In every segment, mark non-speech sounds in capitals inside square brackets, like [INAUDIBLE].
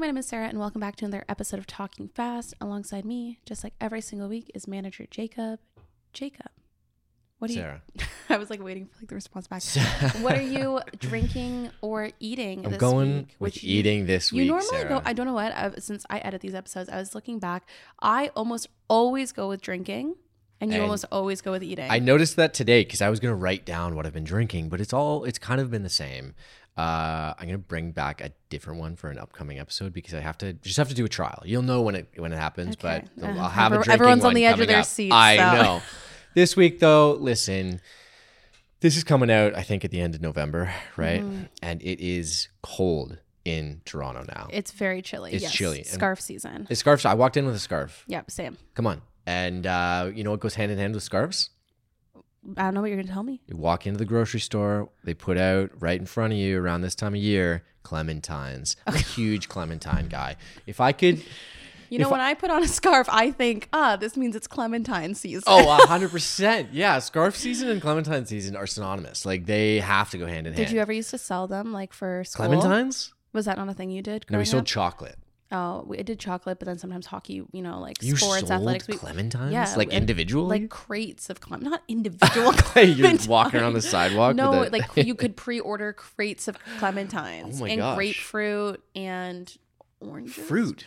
My name is Sarah, and welcome back to another episode of Talking Fast. Alongside me, just like every single week, is manager Jacob. Jacob, what do you? Sarah. [LAUGHS] I was like waiting for like the response back. what are you drinking or eating? [LAUGHS] I'm this going week? with you- eating this week. You normally Sarah. go. I don't know what. I, since I edit these episodes, I was looking back. I almost always go with drinking, and you And almost always go with eating. I noticed that today because I was going to write down what I've been drinking, but it's all it's kind of been the same. Uh, I'm going to bring back a different one for an upcoming episode because I have to just have to do a trial. You'll know when it when it happens, Okay. but Uh, I'll have a everyone- drinking everyone's on the edge of their seats, I so. know. This week though, listen, this is coming out I think at the end of November, right? Mm-hmm. And it is cold in Toronto now. it's very chilly. It's yes. chilly, and- Scarf season. the scarf. I walked in with a scarf. Yep, same. Come on. And uh, you know what goes hand in hand with scarves? I don't know what you're gonna tell me. You walk into the grocery store, they put out right in front of you around this time of year clementines. I'm a huge clementine guy. If I could, You know, when I put on a scarf, I think, ah, this means it's Clementine season. oh, 100%. [LAUGHS] Yeah, scarf season and clementine season are synonymous. Like they have to go hand in hand. Did you ever used to sell them like for school? Clementines? Was that not a thing you did? No, we sold up? chocolate. Oh, we I did chocolate, but then sometimes hockey. You know, like You sports, athletics. We, clementines? yeah, Like individual, like crates of clem, not [LAUGHS] individual. You're walking around the sidewalk No, a- like you could pre-order crates of [LAUGHS] clementines Oh my and gosh. grapefruit and oranges. fruit.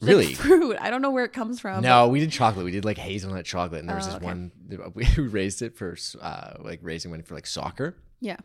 Like Really? fruit. I don't know where it comes from. No, we did chocolate. We did like hazelnut chocolate, and there was Oh, this okay. one [LAUGHS] we raised it for uh, like raising money for like soccer. Yeah.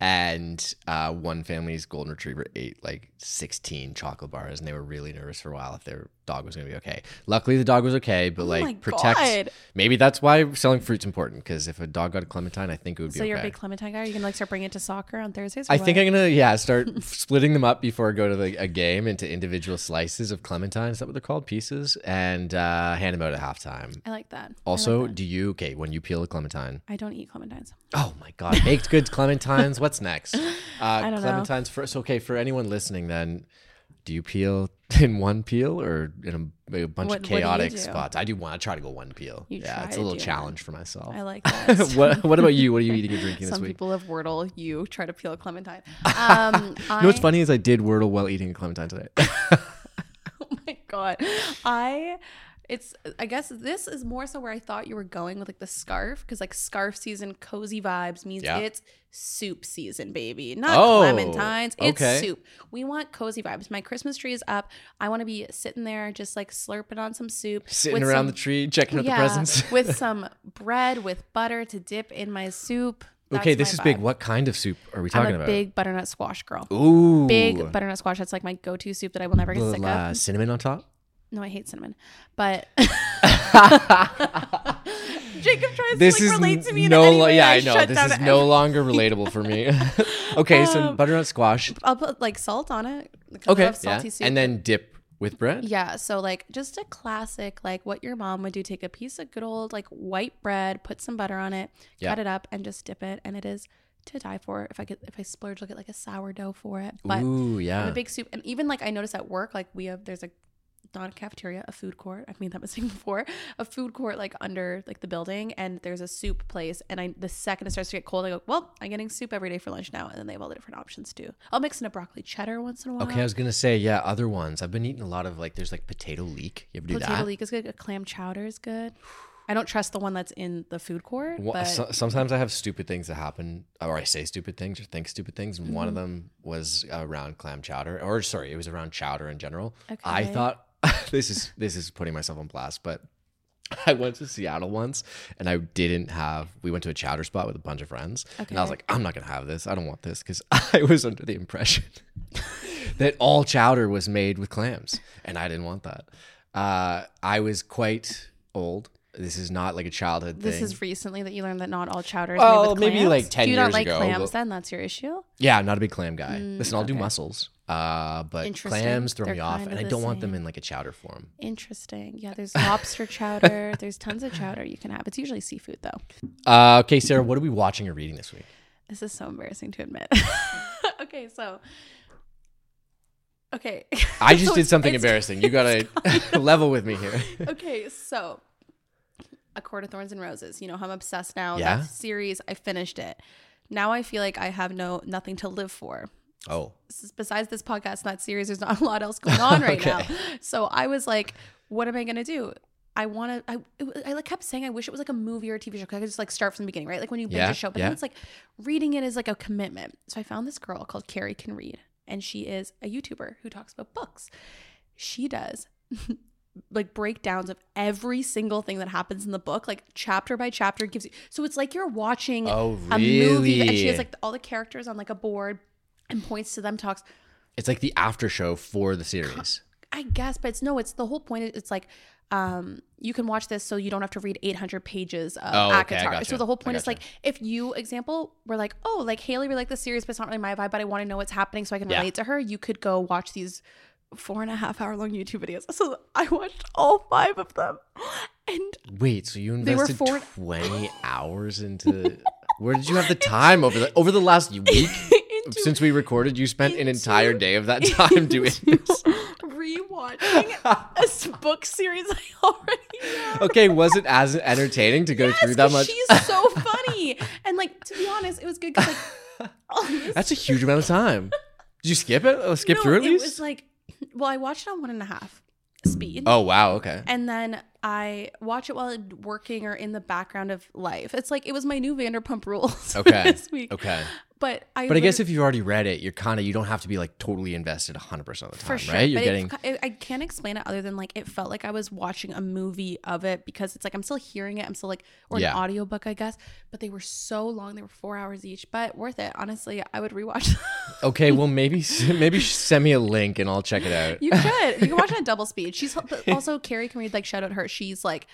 And uh, one family's golden retriever ate like 16 chocolate bars and they were really nervous for a while if their dog was going to be okay luckily the dog was okay but Oh like protect God. maybe that's why selling fruit's important because if a dog got a clementine i think it would be So you're a big Clementine guy. Are you gonna like start bringing it to soccer on Thursdays? I think? I'm gonna yeah start [LAUGHS] splitting them up before I go to the, a game into individual slices of clementine. Is that what they're called? Pieces and uh, hand them out at halftime. I like that. I like Also, that. do you okay when you peel a clementine? I don't eat clementines. Oh my god, baked goods [LAUGHS] clementines. What's next? Uh, I don't know. clementines first. Okay, for anyone listening, then, do you peel [LAUGHS] in one peel or in a, a bunch What- of chaotic spots? I do one. I try to go one peel. You yeah, it's a little challenge for myself. I like [LAUGHS] that. what What about you? What are you eating and [LAUGHS] drinking this week? Some people have Wordle. You try to peel a clementine. Um, you know what's funny is I did Wordle while eating a clementine today. Oh my god, I. It's. I guess this is more so where I thought you were going with like the scarf because like scarf season, cozy vibes means Yeah. it's soup season, baby. Not Oh, clementines. It's okay. soup. We want cozy vibes. My Christmas tree is up. I want to be sitting there just like slurping on some soup, Sitting around some- the tree, checking out yeah, the presents. [LAUGHS] with some bread with butter to dip in my soup. okay, this is big. What kind of soup are we I'm talking a about? big butternut squash girl. Ooh, Big butternut squash. That's like my go-to soup that I will never get sick uh, of. cinnamon on top. No, I hate cinnamon. But [LAUGHS] Jacob tries This to like is relate to me no, in any way. yeah, I I know. This is no longer relatable for me. [LAUGHS] okay, so Um, butternut squash. I'll put like salt on it. Okay, yeah, soup. and then dip with bread. Yeah, so like just a classic, like what your mom would do. Take a piece of good old like white bread, put some butter on it, Yeah. cut it up, and just dip it. And it is to die for. If I get if I splurge, I'll get like a sourdough for it. But Ooh, yeah. a big soup, and even like I notice at work, like we have there's a not a cafeteria, a food court. I've made that mistake [LAUGHS] before. A food court like under like the building, and there's a soup place. And I the second it starts to get cold, I go, well, I'm getting soup every day for lunch now. And then they have all the different options too. I'll mix in a broccoli cheddar once in a while. Okay, I was gonna say yeah. Other ones. I've been eating a lot of like. There's like potato leek. You ever do Potato that? leek is good. A clam chowder is good. I don't trust the one that's in the food court, Wha- but so- sometimes I have stupid things that happen, or I say stupid things or think stupid things. And Mm-hmm. one of them was around clam chowder, or sorry, it was around chowder in general. Okay. I thought [LAUGHS] this is this is putting myself on blast, but [LAUGHS] I went to Seattle once and I didn't have. We went to a chowder spot with a bunch of friends, and I was like, I'm not gonna have this. I don't want this because [LAUGHS] I was under the impression that all chowder was made with clams, and I didn't want that. Uh, I was quite old. This is not like a childhood this thing. is recently that you learned that not all chowder is Well, made with maybe, clams. like, 10 Do you not years like ago, clams? but- Then that's your issue. Yeah, I'm not a big clam guy. Listen, I'll do Mm, okay. mussels, uh, but Interesting. clams throw They're me off, kind and of I the don't want them same. in like a chowder form. Interesting. Yeah, there's lobster chowder. [LAUGHS] There's tons of chowder you can have. It's usually seafood though. Uh, okay, Sarah, what are we watching or reading this week? This is so embarrassing to admit. [LAUGHS] okay, so okay. I [LAUGHS] just So did it's- something it's- embarrassing. You gotta level with me here. okay, so A Court of Thorns and Roses. You know how I'm obsessed now. Yeah? That series, I finished it. Now I feel like I have no nothing to live for. Oh, Besides this podcast and that series, there's not [LAUGHS] a lot else going on right [LAUGHS] Okay. now. So I was like, what am I gonna do? I want to. I it, I like kept saying I wish it was like a movie or a TV show. 'cause I could just like start from the beginning, right? Like when you binge Yeah, a show, but yeah. then it's like reading it is like a commitment. So I found this girl called Carrie Can Read, and she is a YouTuber who talks about books. She does [LAUGHS] like breakdowns of every single thing that happens in the book, like chapter by chapter. Gives you so it's like you're watching Oh, a movie, and she has like all the characters on like a board and points to them. Talks it's like the after show for the series. I guess, but it's no, it's the whole point. It's like um you can watch this so you don't have to read 800 pages of Oh, okay, gotcha. So the whole point is like if you example were like, "Oh, like Haley we like the series, but it's not really my vibe, but I want to know what's happening so I can Yeah. relate to her." You could go watch these four and a half hour long YouTube videos. So I watched all five of them. And Wait, so you invested four- twenty hours into? Where did you have the time over the over the last [LAUGHS] week into since we recorded? You spent an entire day of that time doing this. rewatching a book series I already know. Okay, was it as entertaining to go Yes, through that much? She's so funny. and like to be honest, it was good because like [LAUGHS] That's a huge amount of time. Did you skip it? Uh, skip No, through at it least? was like, well, I watched it on one and a half speed. oh wow, okay. And then I watch it while working or in the background of life. It's like it was my new Vanderpump Rules [LAUGHS] Okay. this week. Okay. But I But I guess if you've already read it, you're kind of you don't have to be like totally invested 100 percent of the time, for sure, right? You're getting it, it- I can't explain it other than like it felt like I was watching a movie of it because it's like I'm still hearing it. I'm still like or Yeah. an audiobook, I guess. But they were so long; they were four hours each. But worth it, honestly. I would rewatch. [LAUGHS] okay. Well, maybe [LAUGHS] maybe send me a link and I'll check it out. You could. You can watch [LAUGHS] it at double speed. She's also Carrie can read like shout out her. She's like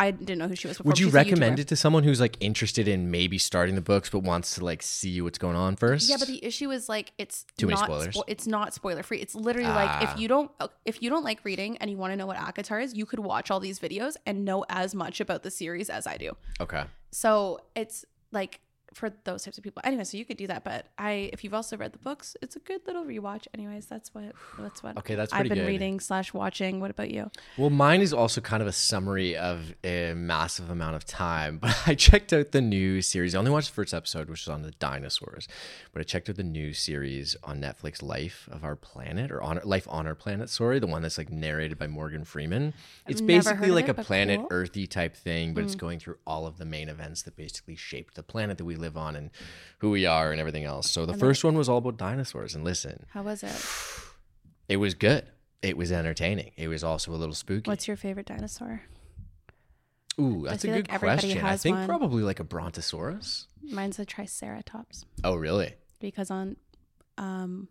I didn't know who she was before. Would you recommend it to someone who's like interested in maybe starting the books but wants to like see what's going on first? Yeah, but the issue is like it's Too many spoilers. spo- it's not spoiler free. It's literally like Ah. if you don't if you don't like reading and you want to know what ACOTAR is, you could watch all these videos and know as much about the series as I do. okay. So it's like for those types of people. Anyway, so you could do that. But I, if you've also read the books, it's a good little rewatch. Anyways, that's what that's what. Okay, that's I've been good. reading slash watching. What about you? Well, mine is also kind of a summary of a massive amount of time. [LAUGHS] But I checked out the new series. I only watched the first episode, which is on the dinosaurs. But I checked out the new series on Netflix, Life of Our Planet, or on Life on Our Planet. Sorry, the one that's like narrated by Morgan Freeman. It's basically like it, a planet cool. Earthy type thing, but it's hmm. going through all of the main events that basically shaped the planet that we live on and who we are and everything else. So the first one was all about dinosaurs. And listen, How was it? it was good. It was entertaining. It was also a little spooky. What's your favorite dinosaur? Ooh, that's a good like question. I think one. probably like a brontosaurus. Mine's a Triceratops Oh, really? because on um,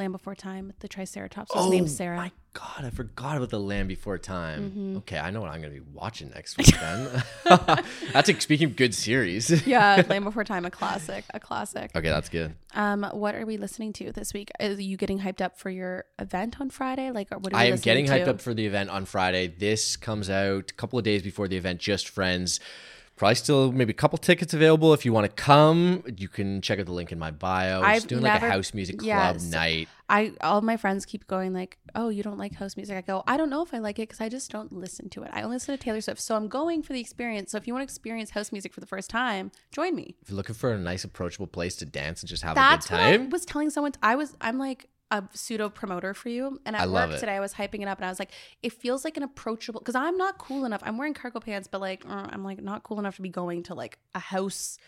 Land Before Time, the Triceratops was named Sarah. Oh My God, I forgot about the Land Before Time. Mm-hmm. Okay, I know what I'm going to be watching next week then. [LAUGHS] [LAUGHS] that's a, speaking of good series. [LAUGHS] yeah, Land Before Time, a classic, a classic. okay, that's good. Um, what are we listening to this week? Are you getting hyped up for your event on Friday? Like, what I am getting hyped up for the event on Friday. This comes out a couple of days before the event. Just friends. Probably still maybe a couple tickets available. If you want to come, you can check out the link in my bio. Just doing like a house music club Yes. night. I all my friends keep going like, "Oh, you don't like house music?" I go, "I don't know if I like it because I just don't listen to it. I only listen to Taylor Swift, so I'm going for the experience. So if you want to experience house music for the first time, join me." If you're looking for a nice, approachable place to dance and just have That's a good what I time, was telling someone. I was I'm like a pseudo promoter for you, and at I love work today I was hyping it up, and I was like, it feels like an approachable because I'm not cool enough. I'm wearing cargo pants, but like uh, I'm like not cool enough to be going to like a house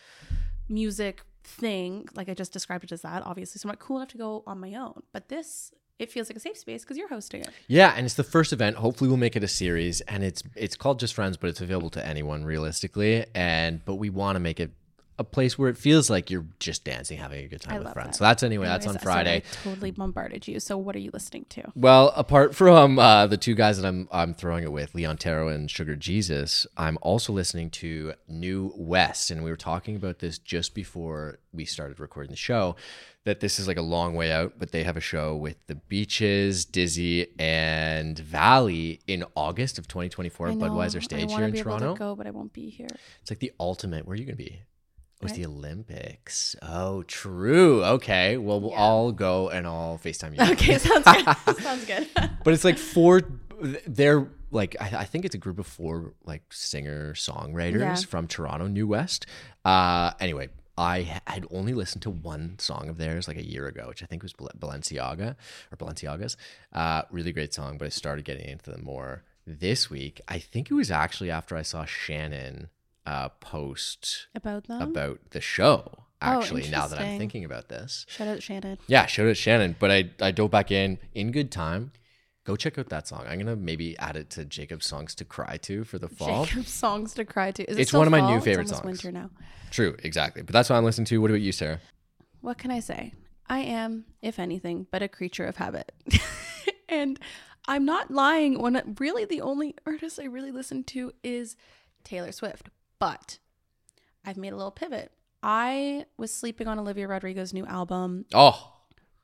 music thing. Like I just described it as that, obviously. So I'm not cool enough to go on my own. But this. It feels like a safe space because you're hosting it. Yeah, and it's the first event. Hopefully, we'll make it a series, and it's it's called Just Friends, but it's available to anyone realistically. And but we want to make it a place where it feels like you're just dancing, having a good time I with friends. that. So that's anyway. that's on Anyways, Friday. I totally bombarded you. So what are you listening to? Well, apart from uh, the two guys that I'm I'm throwing it with, Leon Taro and Sugar Jesus, I'm also listening to New West, and we were talking about this just before we started recording the show. That this is like a long way out, but they have a show with the Beaches, Dizzy, and Valley in August of 2024 at Budweiser Stage here in Toronto. to go, but I won't be here. It's like the ultimate. Where are you going to be? Oh, it's Right. the Olympics. Oh, true. Okay. Well, we'll all go and I'll FaceTime you. Okay, [LAUGHS] sounds good. [LAUGHS] sounds good. but it's like four they're like I, I think it's a group of four like singer songwriters Yeah. from toronto new west uh anyway i had only listened to one song of theirs like a year ago which i think was Bal- balenciaga or balenciagas uh really great song but i started getting into them more this week i think it was actually after i saw shannon uh post About them. about the show Oh, actually now that i'm thinking about this Shout out Shannon. yeah, shout out Shannon. But I I dove back in in good time. Go check out that song. I'm gonna maybe add it to Jacob's songs to cry to for the fall. Jacob songs to cry to. Is it It's one of my new fall? It's favorite almost songs. Winter now. True, exactly. But that's what I'm listening to. What about you, Sarah? What can I say? I am, if anything, but a creature of habit. [LAUGHS] and I'm not lying when really the only artist I really listen to is Taylor Swift. But I've made a little pivot. I was sleeping on Olivia Rodrigo's new album Oh,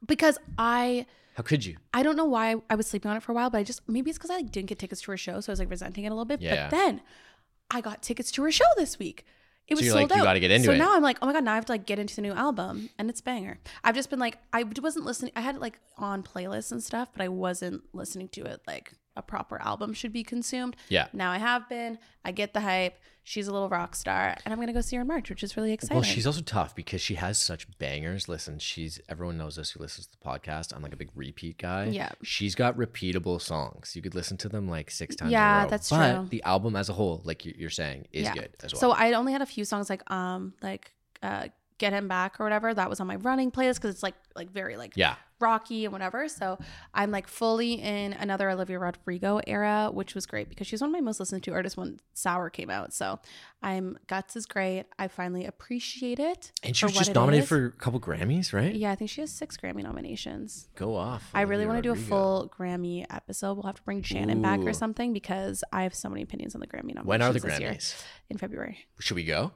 because I how could you? I don't know why I was sleeping on it for a while, but I just maybe it's because I like didn't get tickets to her show, so I was like resenting it a little bit. Yeah. But then I got tickets to her show this week. It was you're sold like, you out. gotta get into so it. now I'm like, oh my god, now I have to like get into the new album, and it's banger. I've just been like, I wasn't listening. I had it like on playlists and stuff, but I wasn't listening to it like a proper album should be consumed. Yeah. Now I have been. I get the hype. She's a little rock star, and I'm gonna go see her in March, which is really exciting. Well, she's also tough because she has such bangers. Listen, she's everyone knows this who listens to the podcast. I'm like a big repeat guy. Yeah. she's got repeatable songs. You could listen to them like six times. Yeah, that's but true. The album as a whole, like you- you're saying, is good as well. So I only had a few songs like um like uh Get Him Back or whatever. That was on my running playlist because it's like like very like yeah, rocky and whatever. So I'm like fully in another Olivia Rodrigo era, which was great because she's one of my most listened to artists when Sour came out. So I'm Guts is great. I finally appreciate it. and she was just nominated is. for a couple Grammys, right? Yeah, I think she has six Grammy nominations. Go off. I really want to do a full Grammy episode. We'll have to bring Shannon back or something because I have so many opinions on the Grammy nominations. When are the. Grammys? In February. Should we go?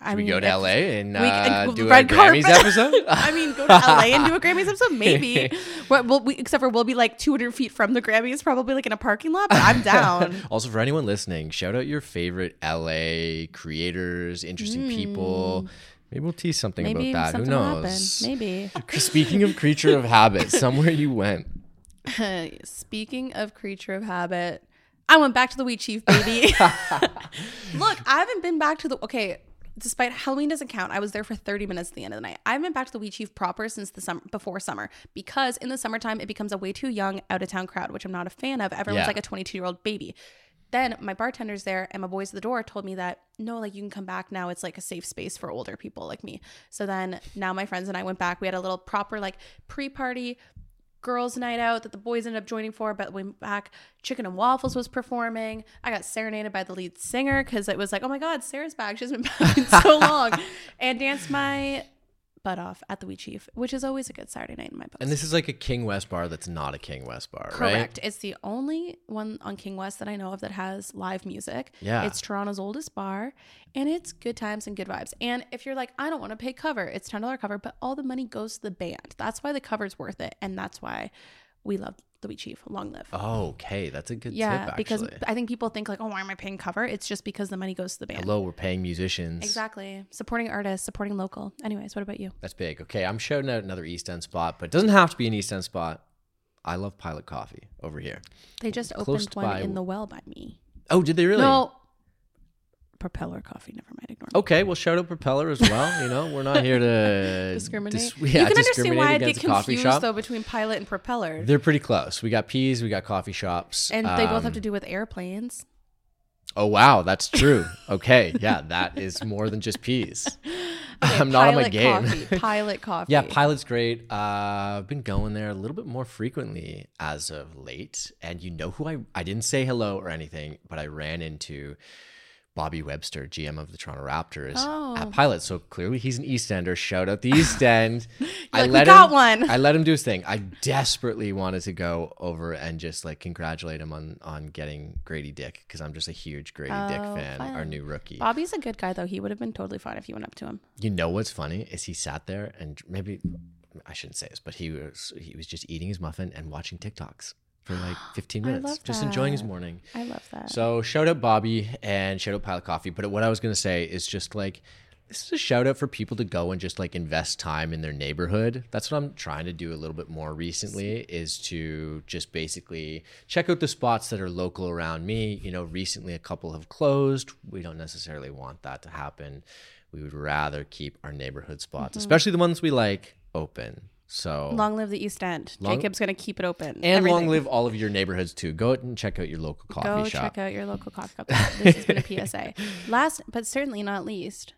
Should I we go to LA and uh, do a Grammys episode? [LAUGHS] I mean, go to LA and do a Grammys episode, [LAUGHS] maybe. We'll, we, except for we'll be like 200 feet from the Grammys, probably like in a parking lot. But I'm down. [LAUGHS] also, for anyone listening, shout out your favorite LA creators, interesting people. Maybe we'll tease something maybe about that. Who something happen. knows? Maybe. Speaking of creature of habit, somewhere you went. Speaking of creature of habit, I went back to the Wheat Sheaf, baby. Look, I haven't been back to the okay. Despite Halloween doesn't count, I was there for 30 minutes at the end of the night. I haven't been back to the Wheat Sheaf proper since the summer before summer because in the summertime it becomes a way too young out of town crowd, which I'm not a fan of. Everyone's Yeah. like a 22 year old baby. Then my bartender's there and my boys at the door told me that no, like you can come back now. It's like a safe space for older people like me. So then now my friends and I went back. We had a little proper like pre party girls' night out that the boys ended up joining for. But when back, Chicken and Waffles was performing. I got serenaded by the lead singer because it was like, oh my God, Sarah's back. She's been [LAUGHS] back in so long. And danced my butt off at the Wheat Sheaf, which is always a good Saturday night in my book. And this is like a King West bar that's not a King West bar, right? Correct. right? It's the only one on King West that I know of that has live music. Yeah. It's Toronto's oldest bar and it's good times and good vibes. And if you're like, I don't want to pay cover, it's $10 cover, but all the money goes to the band. That's why the cover's worth it. And that's why we love the Wheat Sheaf. Long live. Oh, okay. That's a good tip. yeah, tip, because actually. I think people think like, oh, why am I paying cover? It's just because the money goes to the band. Hello, we're paying musicians. Exactly. Supporting artists, supporting local. Anyways, what about you? That's big. Okay, I'm shouting out another East End spot, but it doesn't have to be an East End spot. I love Pilot Coffee over here. They just Close opened one by- in the well by me. Oh, did they really? No. Propeller coffee. Never mind. Ignore me. Okay, well, shout out Propeller as well. You know, we're not here to [LAUGHS] discriminate. dis- you yeah, can understand why I'd get against a coffee confused though between pilot and propeller, They're pretty close. We got peas, we got coffee shops, and they both have Um, to do with airplanes. Oh wow, that's true. Okay, yeah, that is more than just peas. [LAUGHS] Okay, I'm not on my game. Coffee, [LAUGHS] pilot coffee. Yeah, Pilot's great. Uh, I've been going there a little bit more frequently as of late. And you know who I I didn't say hello or anything, but I ran into Bobby Webster, GM of the Toronto Raptors Oh. at Pilot. So clearly he's an East Ender. Shout out the East [LAUGHS] End. I like, "We let got him, one." I let him do his thing. I desperately wanted to go over and just like congratulate him on on getting Grady Dick because I'm just a huge Grady Dick Oh, fan, our new rookie. Bobby's a good guy though. He would have been totally fine if you went up to him. You know what's funny is he sat there and maybe I shouldn't say this, but he was he was just eating his muffin and watching TikToks for like 15 I minutes, just enjoying his morning. I love that. So shout out Bobby and shout out Pilot Coffee. But what I was gonna say is just like this is a shout out for people to go and just like invest time in their neighborhood. That's what I'm trying to do a little bit more recently is to just basically check out the spots that are local around me. You know, recently a couple have closed. We don't necessarily want that to happen. We would rather keep our neighborhood spots, Mm-hmm. especially the ones we like, open. So long live the East End. Long- Jacob's gonna keep it open. and long live all of your neighborhoods too. Go out and check out your local coffee shop. Go check out your local coffee shop. This has been a PSA. [LAUGHS] Last but certainly not least,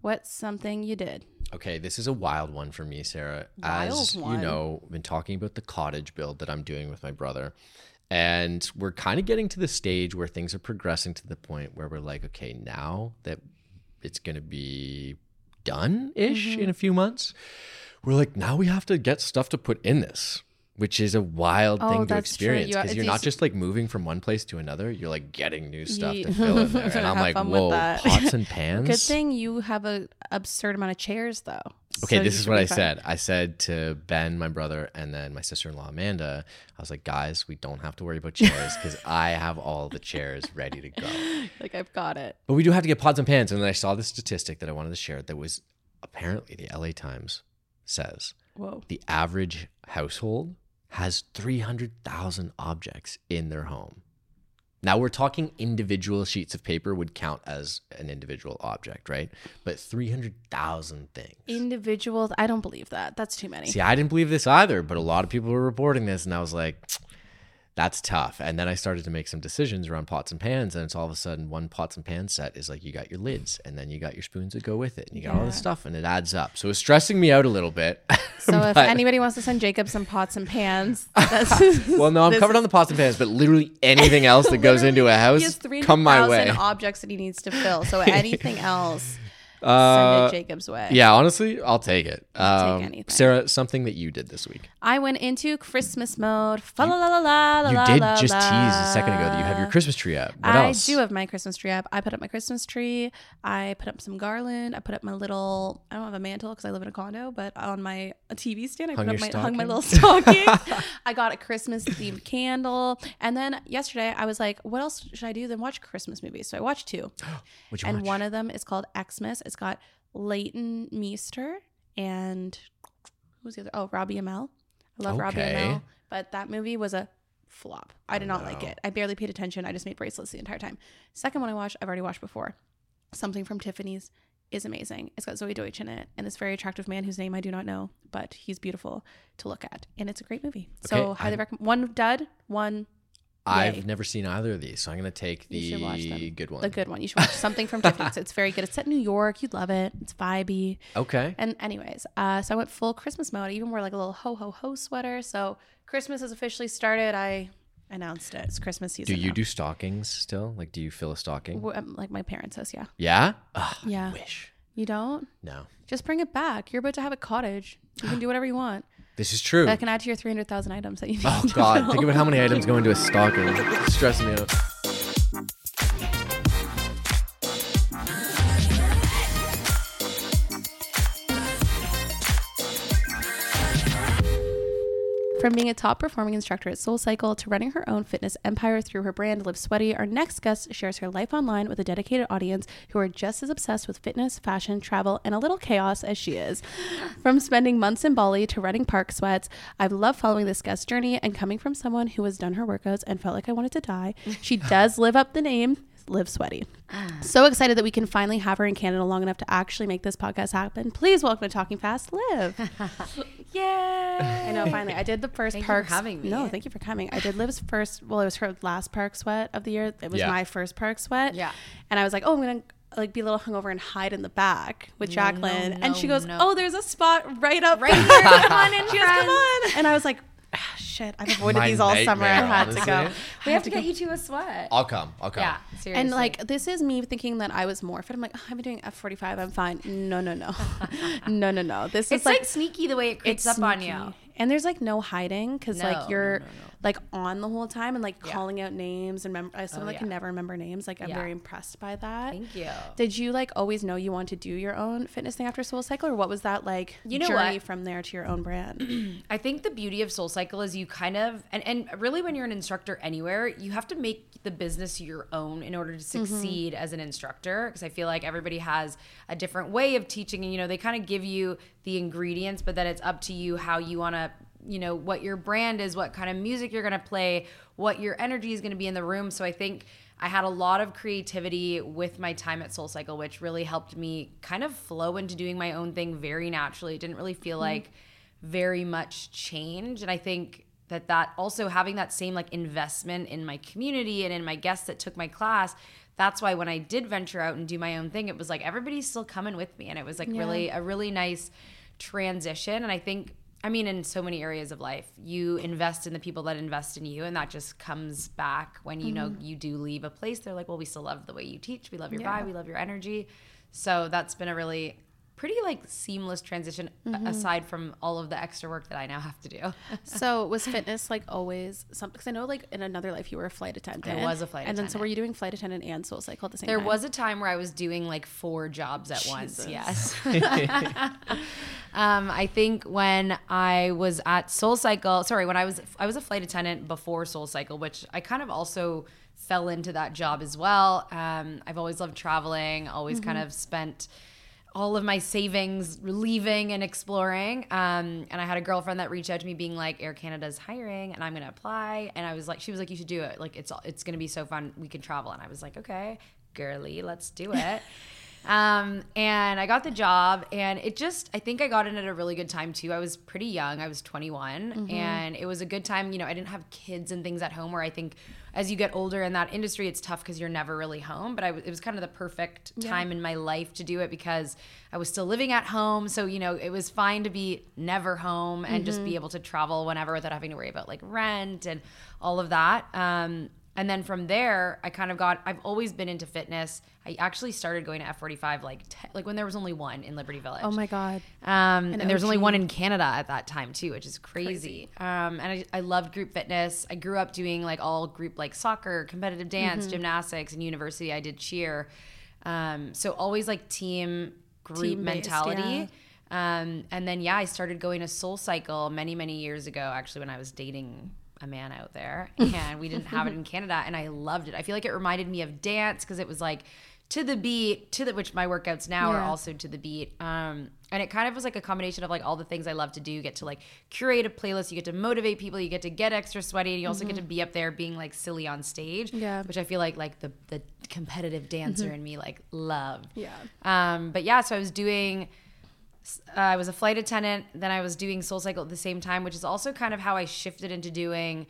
what's something you did? Okay, this is a wild one for me, Sarah. Wild As you know, I've been talking about the cottage build that I'm doing with my brother. And we're kind of getting to the stage where things are progressing to the point where we're like, okay, now that it's going to be done ish Mm-hmm. in a few months, we're like, now we have to get stuff to put in this, which is a wild Oh, thing to experience because it's you're not just like moving from one place to another. You're like getting new stuff to [LAUGHS] fill in there. And I'm like, whoa, pots and [LAUGHS] pans. Good thing you have a absurd amount of chairs though. Okay, So this is what I said. I said to Ben, my brother, and then my sister in law, Amanda, I was like, guys, we don't have to worry about chairs because [LAUGHS] I have all the chairs ready to go. Like I've got it. But we do have to get pots and pans. And then I saw this statistic that I wanted to share that was apparently the LA Times says Whoa. the average household has 300,000 objects in their home. Now we're talking individual sheets of paper would count as an individual object, right? But 300,000 things. Individuals, I don't believe that. That's too many. See, I didn't believe this either, but a lot of people were reporting this, and I was like, that's tough. And then I started to make some decisions around pots and pans, and it's all of a sudden one pots and pan set is like you got your lids, and then you got your spoons that go with it, and you got all this stuff, and it adds up. So it's stressing me out a little bit. [LAUGHS] So if anybody wants to send Jacob some pots and pans, [LAUGHS] well, no, I'm covered on the pots and pans, but literally anything else that [LAUGHS] goes into a house, come my way. objects that he needs to fill. So anything else, Uh, send it Jacob's way. yeah, honestly, I'll take it. I'll Um, take anything. Sarah, something that you did this week. I went into Christmas mode. Fa la la la la la You did la just la. tease a second ago that you have your Christmas tree up. What I else? do have my Christmas tree up. I put up my Christmas tree. I put up some garland. I put up my little. I don't have a mantle because I live in a condo, but on my TV stand, I Hung put up your my hung my little stocking. [LAUGHS] I got a Christmas themed candle, and then yesterday I was like, "What else should I do than watch Christmas movies?" So I watched two, [GASPS] What'd you and watch? one of them is called EXmas. It's got Leighton Meester and who's the other? Oh, Robbie Amell. I love Robbie Okay. Amell, but that movie was a flop. I did not like it. I barely paid attention. I just made bracelets the entire time. Second one I watched, I've already watched before. Something from Tiffany's is amazing. It's got Zoey Deutch in it and this very attractive man whose name I do not know, but he's beautiful to look at. And it's a great movie. so highly recommend one dud, one I've never seen either of these, so I'm gonna take You should watch the good one. the good one. You should watch something from Tiffany's. It's very good. It's set in New York. You'd love it. It's vibey. Okay. And anyways, uh, so I went full Christmas mode. I even wore like a little ho ho ho sweater. So Christmas has officially started. I announced it. It's Christmas season. Do you now. do stockings still? Like, do you fill a stocking? Um, like my parents' house? Yeah. Yeah. Ugh, Yeah. wish. You don't? No. Just bring it back. You're about to have a cottage. You can do whatever you want. This is true. That can add to your 300,000 items that you oh, need. Oh God! [LAUGHS] Think about how many items go into a stocking. It's stressing me out. From being a top performing instructor at SoulCycle to running her own fitness empire through her brand Liv Sweaty, our next guest shares her life online with a dedicated audience who are just as obsessed with fitness, fashion, travel, and a little chaos as she is. From spending months in Bali to running park sweats, I've loved following this guest's journey and coming from someone who has done her workouts and felt like I wanted to die. She [LAUGHS] does live up the name. Liv Sweaty. [SIGHS] So excited that we can finally have her in Canada long enough to actually make this podcast happen. Please welcome to Talking Fast, Liv. [LAUGHS] Yay! I know. Finally, I did the first Thank you for having me. No, thank you for coming. I did Liv's first. Well, it was her last park sweat of the year. It was Yeah. my first park sweat. Yeah. And I was like, oh, I'm gonna like be a little hungover and hide in the back with Jacqueline. and she goes, no. oh, there's a spot right up Right there. here. [LAUGHS] Come on in, She goes, come on. And I was like, ah, shit. I've [LAUGHS] avoided My these all summer. I nightmare, had to go. We have to get you to a sweat. I'll come. I'll come. yeah, seriously. And like this is me thinking that I was more fit. I'm like, oh, I've been doing F45. I'm fine. No, no, no, [LAUGHS] no, no, no. This it's is like, like sneaky the way it creeps it's up on sneaky. you. And there's like no hiding because No, like you're no, no, no. Like on the whole time and like calling out names and remember. As someone Oh, that can never remember names, like I'm Yeah. very impressed by that. Thank you. Did you like always know you want to do your own fitness thing after Soul Cycle, or what was that like You know journey what? from there to your own brand? [CLEARS THROAT] I think the beauty of Soul Cycle is you kind of and, and really when you're an instructor anywhere, you have to make the business your own in order to mm-hmm. succeed as an instructor. Because I feel like everybody has a different way of teaching, and you know they kind of give you the ingredients, but then it's up to you how you want to, you know, what your brand is, what kind of music you're gonna play, what your energy is gonna be in the room. So I think. I had a lot of creativity with my time at Soul Cycle, which really helped me kind of flow into doing my own thing very naturally. It didn't really feel mm-hmm. like very much change and i think that that also having that same like investment in my community and in my guests that took my class that's why when i did venture out and do my own thing it was like everybody's still coming with me and it was like really a really nice transition and i think i mean in so many areas of life you invest in the people that invest in you and that just comes back when you know mm-hmm. you do leave a place. They're like well we still love the way you teach. We love your vibe. We love your energy. So that's been a really pretty like seamless transition a- aside from all of the extra work that I now have to do. [LAUGHS] so was fitness like always something? Because I know like in another life you were a flight attendant. I was a flight attendant. and then so were you doing flight attendant and Soul Cycle at the same there time? There was a time where I was doing like four jobs at once. Yes. [LAUGHS] [LAUGHS] um, I think when I was at Soul Cycle, sorry, when I was I was a flight attendant before Soul Cycle, which I kind of also fell into that job as well. Um, I've always loved traveling, always kind of spent all of my savings leaving and exploring. Um, and I had a girlfriend that reached out to me being like, Air Canada's hiring and I'm to apply. And I was like, she was like, you should do it. Like, it's, it's to be so fun. We can travel. And I was like, okay, girly, let's do it. [LAUGHS] um, and I got the job and it just, I think I got in at a really good time too. I was pretty young. I was 21 and it was a good time. You know, I didn't have kids and things at home where I think as you get older in that industry, it's tough because you're never really home. But I it was kind of the perfect time in my life to do it because I was still living at home. So, you know, it was fine to be never home and just be able to travel whenever without having to worry about like rent and all of that. Um, and then from there, I kind of got. I've always been into fitness. I actually started going to F45 like te- like when there was only one in Liberty Village. Oh my god. Um, and there was only one in Canada at that time too, which is crazy. Um, and I, I loved group fitness. I grew up doing like all group like soccer, competitive dance, Mm-hmm. gymnastics, and university I did cheer. Um, so always like team group Team-based, mentality. Um, and then yeah, I started going to Soul Cycle many many years ago. Actually, when I was dating a man out there, and we didn't have it in [LAUGHS] Canada, and I loved it. I feel like it reminded me of dance because it was like to the beat, to the which my workouts now are also to the beat. Um, and it kind of was like a combination of like all the things I love to do. You get to like curate a playlist, you get to motivate people, you get to get extra sweaty, and you also get to be up there being like silly on stage. Mm-hmm. Yeah. Mm-hmm. which I feel like like the the competitive dancer in me like love. Yeah. Um, but yeah, so I was doing. Uh, I was a flight attendant. Then I was doing Soul Cycle at the same time, which is also kind of how I shifted into doing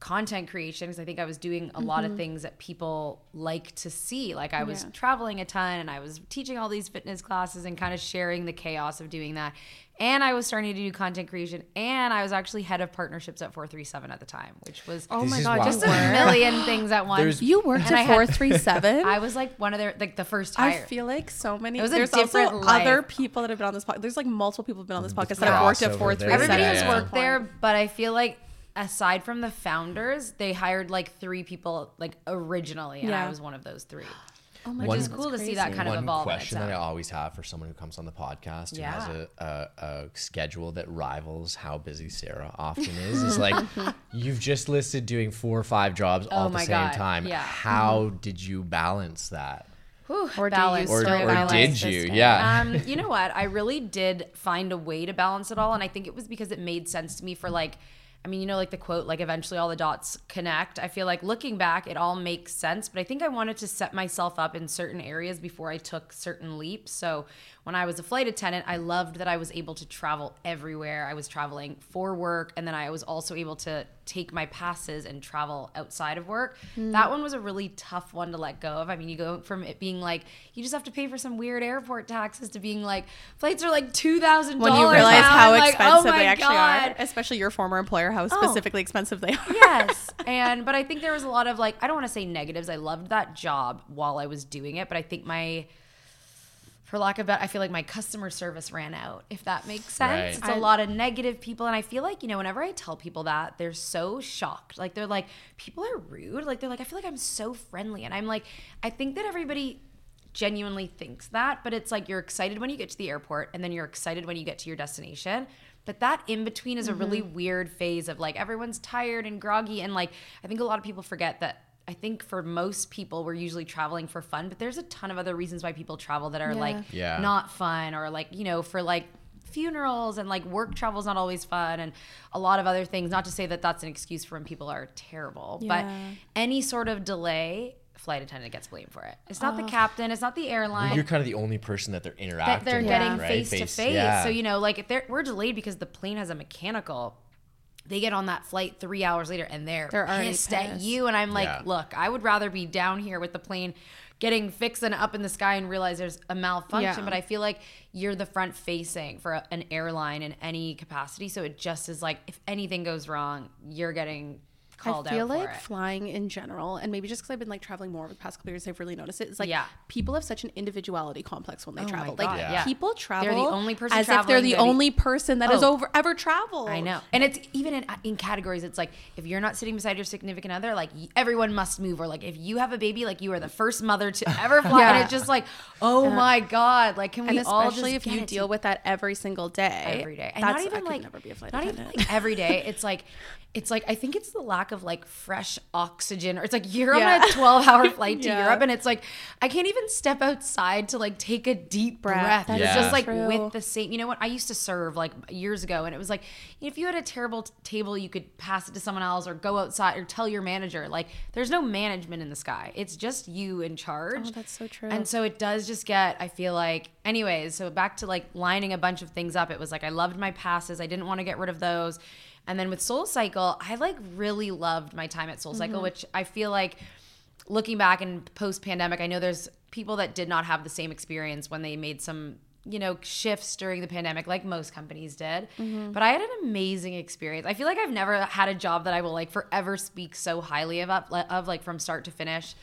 content creation because I think I was doing a lot of things that people like to see. Like I was Yeah. traveling a ton and I was teaching all these fitness classes and kind of sharing the chaos of doing that. And I was starting to do content creation, and I was actually head of partnerships at 437 at the time, which was Oh This my is god, just just a [LAUGHS] million things at once. There's- You worked And at four three seven. [LAUGHS] I was like one of their like the first I feel like so many. It was a there's different also life. other people that have been on this podcast. There's like multiple people have been on this podcast that have worked at 437. Everybody Yeah, has yeah. worked there, but I feel like aside from the founders, they hired like three people like originally, and Yeah. I was one of those three. Oh my One- Which is cool to see that kind of One evolve. in question that I always have for someone who comes on the podcast who has a, a, a schedule that rivals how busy Sarah often is is like [LAUGHS] you've just listed doing four or five jobs all Oh at the same God, time. yeah. How did you balance that? Whew, Or balance, Or- story of or did you? Yeah. Um, [LAUGHS] you know what? I really did find a way to balance it all, and I think it was because it made sense to me for like. I mean, you know, like the quote, like eventually all the dots connect. I feel like looking back, it all makes sense, but I think I wanted to set myself up in certain areas before I took certain leaps. So when I was a flight attendant, I loved that I was able to travel everywhere. I was traveling for work, and then I was also able to take my passes and travel outside of work. Hmm. That one was a really tough one to let go of. I mean, you go from it being like you just have to pay for some weird airport taxes to being like flights are like two thousand dollars. when you realize how like, oh expensive oh they actually God. are, especially your former employer, how oh. specifically expensive they are. yes. [LAUGHS] And but I think there was a lot of like I don't want to say negatives. I loved that job while I was doing it, but I think my for lack of better, I feel like my customer service ran out, if that makes sense. Right. It's a I- lot of negative people. And I feel like, you know, whenever I tell people that, they're so shocked. Like, they're like, people are rude. Like, they're like, I feel like I'm so friendly. And I'm like, I think that everybody genuinely thinks that, but it's like you're excited when you get to the airport and then you're excited when you get to your destination. But that in between is a really mm-hmm. weird phase of like everyone's tired and groggy. And like, I think a lot of people forget that I think for most people, we're usually traveling for fun, but there's a ton of other reasons why people travel that are like Yeah. not fun or like, you know, for like funerals and like work travel is not always fun and a lot of other things. Not to say that that's an excuse for when people are terrible, but any sort of delay, flight attendant gets blamed for it. It's not the captain, it's not the airline You're kind of the only person that they're interacting with. that they're with, getting right? face to face. yeah. So you know, like if they're we're delayed because the plane has a mechanical, they get on that flight three hours later and they're, They're already pissed, at you. And I'm like, Yeah. look, I would rather be down here with the plane getting fixed and up in the sky and realize there's a malfunction. Yeah. But I feel like you're the front facing for a- an airline in any capacity. So it just is like if anything goes wrong, you're getting called I feel like it. flying in general, and maybe just because I've been like traveling more over the past couple years, I've really noticed it. It's like Yeah. people have such an individuality complex when they Oh travel. Like yeah. people travel they're the only person as if they're the only person that has Oh. over ever traveled. I know. And it's even in, uh, in categories, it's like if you're not sitting beside your significant other, like everyone must move. Or like if you have a baby, like you are the first mother to [LAUGHS] ever fly. Yeah. And it's just like, oh my God. Like, can we And all especially just if you deal with that every single day. every day. And That's- not even I could like never be a flight not attendant. even like every day. [LAUGHS] It's like it's like I think it's the lack of like fresh oxygen or it's like you're Yeah. on a 12 hour [LAUGHS] flight to Yeah. Europe and it's like I can't even step outside to like take a deep breath. Breath. That It's just like true. with the same you know what I used to serve like years ago and it was like if you had a terrible t- table you could pass it to someone else or go outside or tell your manager like there's no management in the sky. It's just you in charge. Oh, that's so true. And so it does just get, I feel like, anyways, so back to like lining a bunch of things up. It was like I loved my passes. I didn't want to get rid of those. And then with Soul Cycle, I like really loved my time at Soul Cycle, which I feel like looking back and post pandemic, I know there's people that did not have the same experience when they made some you know shifts during the pandemic like most companies did. But i had an amazing experience. I feel like i've never had a job that i will like forever speak so highly of of like from start to finish.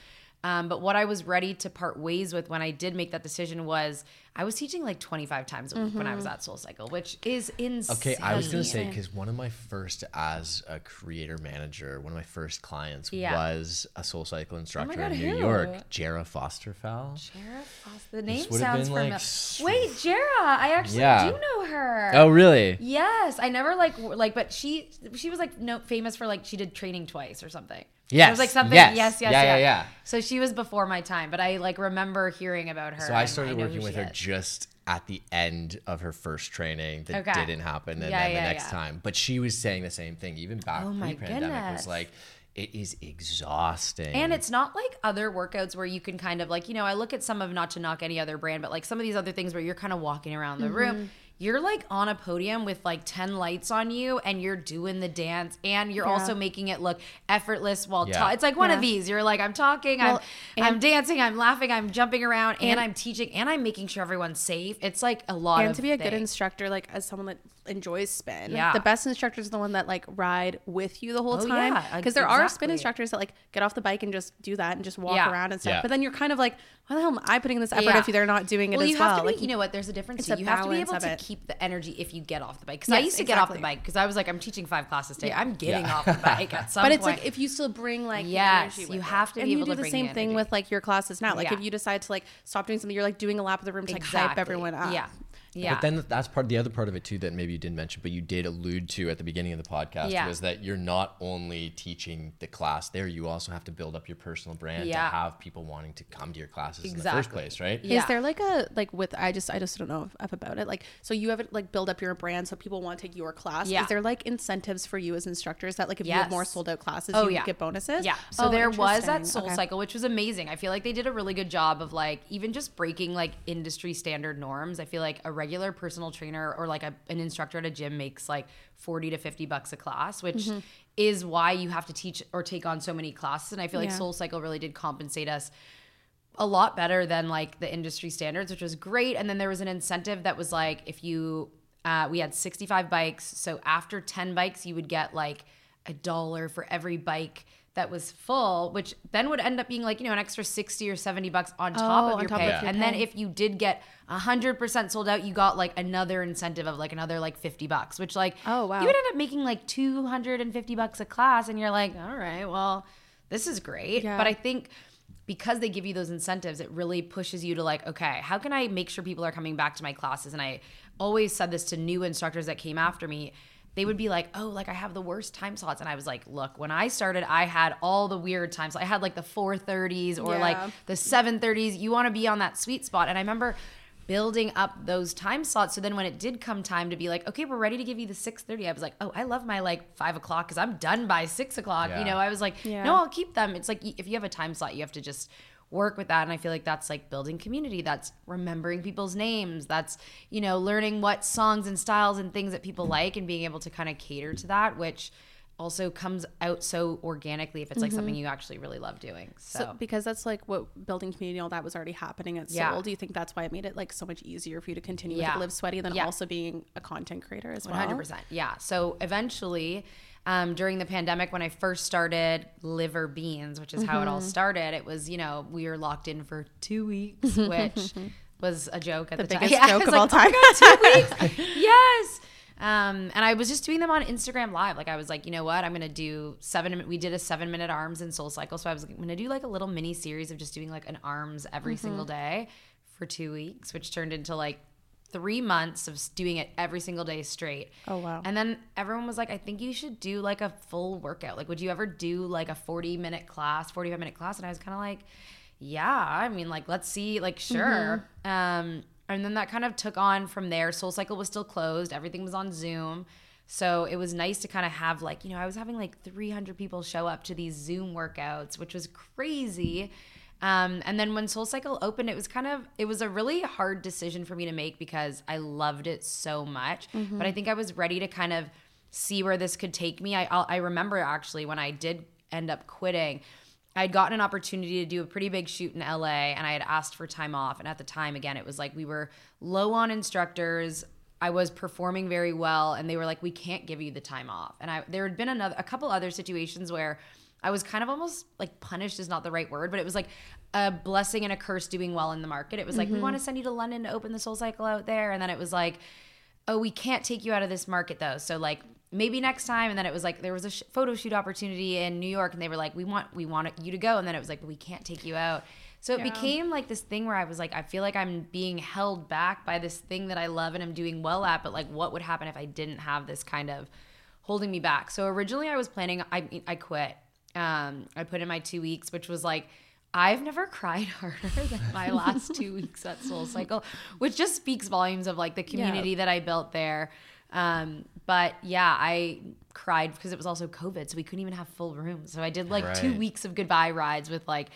Um, but what I was ready to part ways with when I did make that decision was I was teaching like 25 times a week when I was mm-hmm. at Soul Cycle, which is insane. Okay, I was gonna say because one of my first as a creator manager, one of my first clients Yeah. Oh was a Soul Cycle oh instructor God, in New who? York, Jara Fosterfell. Jara Foss- The name sounds familiar. like, Wait, Jara, I actually Yeah. do know her. Oh, really? Yes, I never like like, but she she was like no famous for like she did training twice or something. Yes, it was like something. yes, Yes, yes, yeah, yeah, yeah, yeah. So she was before my time, but I like remember hearing about her. So I and started know working who with she her is. just at the end of her first training that Okay. didn't happen, and Yeah, then yeah, the next yeah. time. But she was saying the same thing, even back Oh my pre-pandemic, It was like, it is exhausting. And it's not like other workouts where you can kind of like, you know, I look at some of not to knock any other brand, but like some of these other things where you're kind of walking around the room. Mm-hmm. You're like on a podium with like 10 lights on you and you're doing the dance and you're Yeah. also making it look effortless while Yeah. ta- it's like one of these you're like i'm talking Well, i'm i'm dancing i'm laughing i'm jumping around and, And- i'm teaching and i'm making sure everyone's safe it's like a lot and of to be a good instructor like as someone that enjoys spin Yeah. the best instructors are the one that like ride with you the whole Oh, time yeah, because there are spin instructors that like get off the bike and just do that and just walk Yeah. around and stuff Yeah. but then you're kind of like why the hell am i putting this effort Yeah. if they're not doing it well, as you well have to be, like you know what? There's a difference. it's Too. a You have to be balance able of to it. Keep the energy if you get off the bike. Because I used to get off the bike because I was like, I'm teaching five classes today. Yeah. I'm getting Yeah. off the bike at [LAUGHS] some point. but point. it's like if you still bring like the Yes, energy you have to and be you do to the bring same the thing with like your classes now like Yeah. if you decide to like stop doing something you're like doing a lap of the room to like hype everyone up Yeah. Yeah. But then that's part of the other part of it too that maybe you didn't mention, but you did allude to at the beginning of the podcast Yeah. was that you're not only teaching the class there, you also have to build up your personal brand Yeah. to have people wanting to come to your classes in the first place, right? Yeah. Is there like a like with I just I just don't know enough about it. Like so you have it like build up your brand so people want to take your class. Yeah. Is there like incentives for you as instructors that like if you have more sold out classes Oh, you yeah. get bonuses? Yeah. So Oh, there was at interesting. Soul Okay. Cycle, which was amazing. I feel like they did a really good job of like even just breaking like industry standard norms. I feel like a regular personal trainer or like a, an instructor at a gym makes like 40 to 50 bucks a class, which Mm-hmm. is why you have to teach or take on so many classes. And I feel like Yeah. Soul Cycle really did compensate us a lot better than like the industry standards, which was great. And then there was an incentive that was like if you uh, we had 65 bikes, so after 10 bikes, you would get like a dollar for every bike that was full, which then would end up being like you know an extra 60 or 70 bucks on oh, top Oh, of on your top pay. of your and then if you did get 100% sold out, you got like another incentive of like another like 50 bucks, which like Oh, wow. you would end up making like 250 bucks a class, and you're like, all right, well, this is great. Yeah. But I think because they give you those incentives, it really pushes you to like, okay, how can I make sure people are coming back to my classes? And I always said this to new instructors that came after me. They would be like, oh, like I have the worst time slots. And I was like, look, when I started, I had all the weird times. I had like the 430s or like Yeah. the 730s. You want to be on that sweet spot. And I remember building up those time slots. So then when it did come time to be like, okay, we're ready to give you the 630, I was like, oh, I love my like five o'clock because I'm done by six o'clock. Yeah. You know, I was like, Yeah. no, I'll keep them. It's like if you have a time slot, you have to just work with that. And I feel like that's like building community. That's remembering people's names. That's, you know, learning what songs and styles and things that people like and being able to kind of cater to that, which also comes out so organically if it's like something mm-hmm. you actually really love doing. So, So because that's like what building community all that was already happening at Soul. Do you think that's why it made it like so much easier for you to continue Yeah. with Liv Sweaty than Yeah. also being a content creator as well? 100%. Yeah. So eventually, um, during the pandemic, when I first started Liver Beans, which is how it Mm-hmm. all started, it was, you know, we were locked in for two weeks, [LAUGHS] which was a joke at the, The time. biggest [LAUGHS] Yeah, I joke was of all like, "Oh time." God, two weeks. [LAUGHS] yes. Um, and I was just doing them on Instagram Live. Like I was like, you know what? I'm gonna do seven. We did a seven minute arms and Soul Cycle, so I was like, I'm gonna do like a little mini series of just doing like an arms every Mm-hmm. single day for two weeks, which turned into like three months of doing it every single day straight. Oh, wow. And then everyone was like, I think you should do like a full workout. Like, would you ever do like a 40 minute class, 45 minute class? And I was kind of like, yeah, I mean, like, let's see, like, sure. Um, and then that kind of took on from there. Soul Cycle was still closed, everything was on Zoom. So it was nice to kind of have like, you know, I was having like 300 people show up to these Zoom workouts, which was crazy. Um, and then when Soul Cycle opened, it was kind of it was a really hard decision for me to make because I loved it so much. But I think I was ready to kind of see where this could take me. I I'll, I remember actually when I did end up quitting, I'd gotten an opportunity to do a pretty big shoot in LA, and I had asked for time off. And at the time, again, it was like we were low on instructors. I was performing very well, and they were like, "We can't give you the time off." And I there had been another a couple other situations where I was kind of almost like punished is not the right word, but it was like a blessing and a curse doing well in the market. It was like, we mm-hmm. want to send you to London to open the Soul Cycle out there. And then it was like, oh, we can't take you out of this market though. So like maybe next time. And then it was like, there was a sh- photo shoot opportunity in New York and they were like, we want, we want you to go. And then it was like, we can't take you out. So it became like this thing where I was like, I feel like I'm being held back by this thing that I love and I'm doing well at, but like what would happen if I didn't have this kind of holding me back. So originally I was planning I I quit. Um I put in my 2 weeks which was like I've never cried [LAUGHS] harder than my last 2 [LAUGHS] weeks at Soul Cycle, which just speaks volumes of like the community that I built there. Um but yeah, I cried because it was also COVID, so we couldn't even have full rooms. So I did like 2 weeks of goodbye rides with like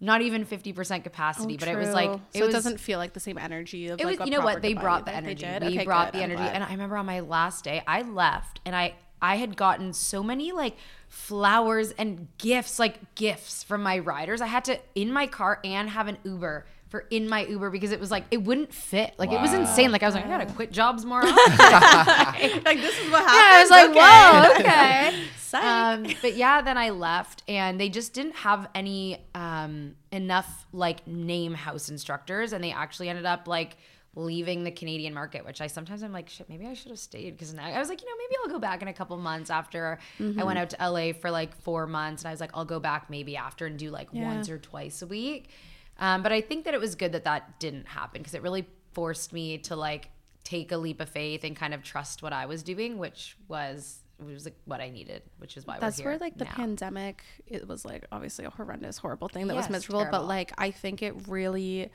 not even 50% capacity, but it was like, it so was, it doesn't feel like the same energy of it like was, a you know what? They brought the that they energy. did. We Okay, brought good. the energy. And I remember on my last day, I left and I, I had gotten so many like flowers and gifts, like gifts from my riders. I had to in my car and have an Uber for in my Uber because it was like it wouldn't fit. Like it was insane. Like I was like, I gotta quit jobs more [LAUGHS] often. [LAUGHS] like this is what happened. Yeah, I was like, whoa, okay. [LAUGHS] Um, but yeah, then I left, and they just didn't have any um, enough like name house instructors, and they actually ended up like leaving the Canadian market, which I sometimes I'm like, shit, maybe I should have stayed because now I was like, you know, maybe I'll go back in a couple months after I went out to LA for like four months, and I was like, I'll go back maybe after and do like once or twice a week. Um, but I think that it was good that that didn't happen because it really forced me to like take a leap of faith and kind of trust what I was doing, which was which was like what I needed, which is why That's where like the now. pandemic it was like obviously a horrendous horrible thing that Yes, was miserable terrible. but like i think it really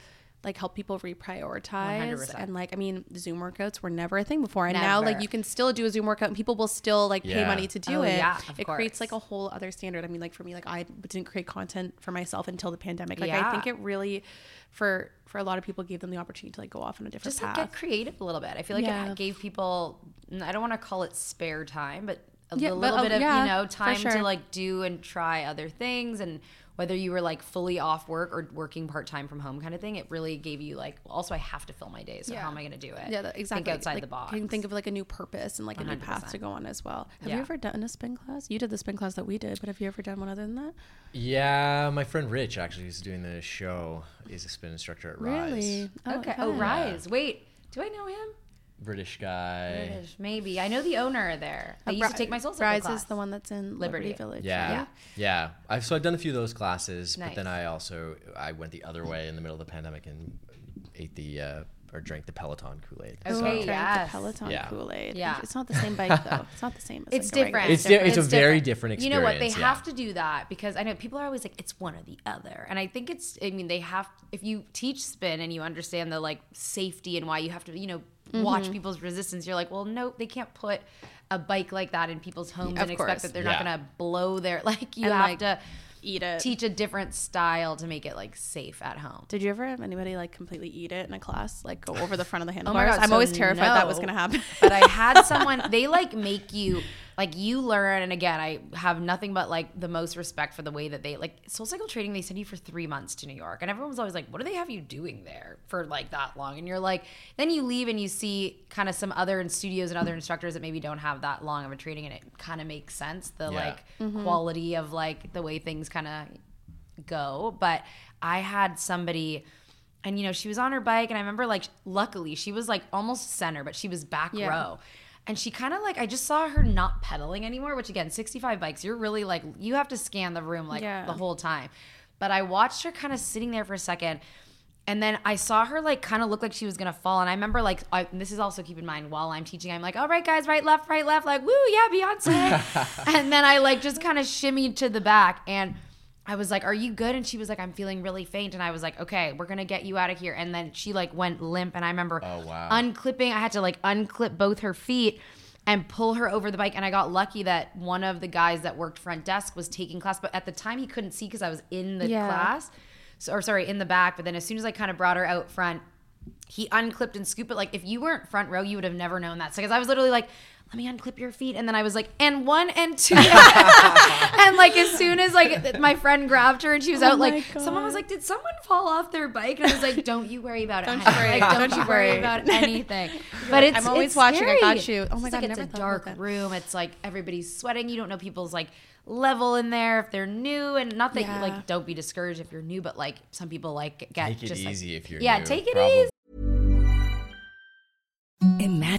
like help people reprioritize 100%. and like i mean zoom workouts were never a thing before and now like you can still do a zoom workout and people will still like pay Yeah. money to do Oh, it yeah, of it creates like a whole other standard i mean like for me like i didn't create content for myself until the pandemic like i think it really for for a lot of people gave them the opportunity to like go off on a different just like path get creative a little bit. I feel like Yeah. it gave people I don't want to call it spare time, but a Yeah, little but, bit oh, of yeah, you know time sure. to like do and try other things and whether you were like fully off work or working part time from home kind of thing, it really gave you like also I have to fill my days. So how am I going to do it? Yeah, that, exactly. Think outside Like, the box. You can think of like a new purpose and like a new path to go on as well. Have Yeah. you ever done a spin class? You did the spin class that we did, but have you ever done one other than that? Yeah, my friend Rich actually who's doing the show He's a spin instructor at Rise. Really? Oh, okay. Oh, Rise. Wait, do I know him? British guy. British, Maybe I know the owner there. I used to take my soul cycle Rise class. is the one that's in Liberty. Liberty, Village. Yeah, Yeah. yeah. I've so I've done a few of those classes, but then I also I went the other way in the middle of the pandemic and ate the uh, or drank the Peloton Kool Aid. Okay, Drank yes. the Peloton Yeah. Kool Aid. Yeah. It's not the same bike though. [LAUGHS] It's not the same. As It's like a regular- different. It's di- it's a very different experience. You know what? They yeah. have to do that because I know people are always like, it's one or the other. And I think it's, I mean, they have, if you teach spin and you understand the like safety and why you have to, you know, watch Mm-hmm. people's resistance, you're like, well, no, they can't put a bike like that in people's homes Of and course. expect that they're Yeah. not going to blow their, [LAUGHS] like, you And, have like, to Eat it. teach a different style to make it like safe at home. Did you ever have anybody like completely eat it in a class, like go over the front of the [LAUGHS] Oh handlebars? God, I'm so always terrified that was gonna happen. but I had [LAUGHS] someone they like make you like you learn and again I have nothing but like the most respect for the way that they like soul cycle training they send you for three months to New York and everyone's always like what do they have you doing there for like that long and you're like then you leave and you see kind of some other studios and other instructors that maybe don't have that long of a training and it kind of makes sense the Yeah. like mm-hmm. quality of like the way things kind of go. But I had somebody, and you know, she was on her bike, and I remember like, luckily, she was like almost center, but she was back Yeah. row. And she kind of like, I just saw her not pedaling anymore, which again, 65 bikes, you're really like, you have to scan the room like Yeah. the whole time. But I watched her kind of sitting there for a second. And then I saw her like kind of look like she was gonna fall. And I remember like, I, this is also keep in mind while I'm teaching, I'm like, all right, guys, right, left, right, left, like, woo, yeah, Beyonce. [LAUGHS] and then I like just kind of shimmied to the back. And I was like, "Are you good?" And she was like, "I'm feeling really faint." And I was like, "Okay, we're gonna get you out of here." And then she like went limp, and I remember Oh, wow. unclipping. I had to like unclip both her feet and pull her over the bike. And I got lucky that one of the guys that worked front desk was taking class, but at the time he couldn't see because I was in the Yeah. class, so, or sorry, in the back. But then as soon as I kind of brought her out front, he unclipped and scooped it. Like if you weren't front row, you would have never known that. So because I was literally like, let me unclip your feet, and then I was like, and one and two, [LAUGHS] and like as soon as like my friend grabbed her and she was oh out, my like someone was like, did someone fall off their bike? And I was like, don't you worry about it. Don't honey. you worry. Like, don't, Don't you you worry worry. about [LAUGHS] anything. but like, it's I'm always it's watching, I got scary. you. Oh my It's God, like never it's a dark room. It's like everybody's sweating. You don't know people's like level in there if they're new, and not that Yeah. like don't be discouraged if you're new, but like some people like get Take it just like- easy if you're yeah, new, take it probably. easy. Imagine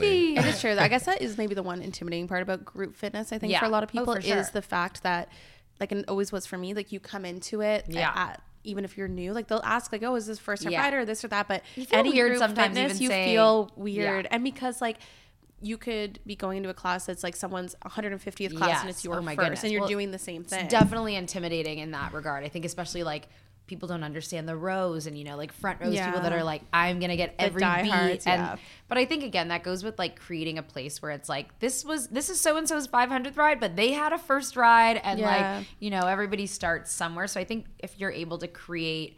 It is true. I guess that is maybe the one intimidating part about group fitness. I think Yeah. for a lot of Oh, people is the fact that, like, and it always was for me. Like, you come into it, Yeah. At, even if you're new, like they'll ask, like, "Oh, is this first time Yeah. fighter, or this or that?" But You feel any weird group sometimes fitness, even you saying- feel weird, Yeah. and because like. You could be going into a class that's like someone's 150th class and it's Yes. your Oh my first, goodness. and you're Well, doing the same thing. It's definitely intimidating in that regard. I think especially like people don't understand the rows and you know like front rows people that are like I'm gonna get The every beat diehards, and yeah. but I think again that goes with like creating a place where it's like this was this is so and so's 500th ride but they had a first ride and Yeah. like you know everybody starts somewhere so I think if you're able to create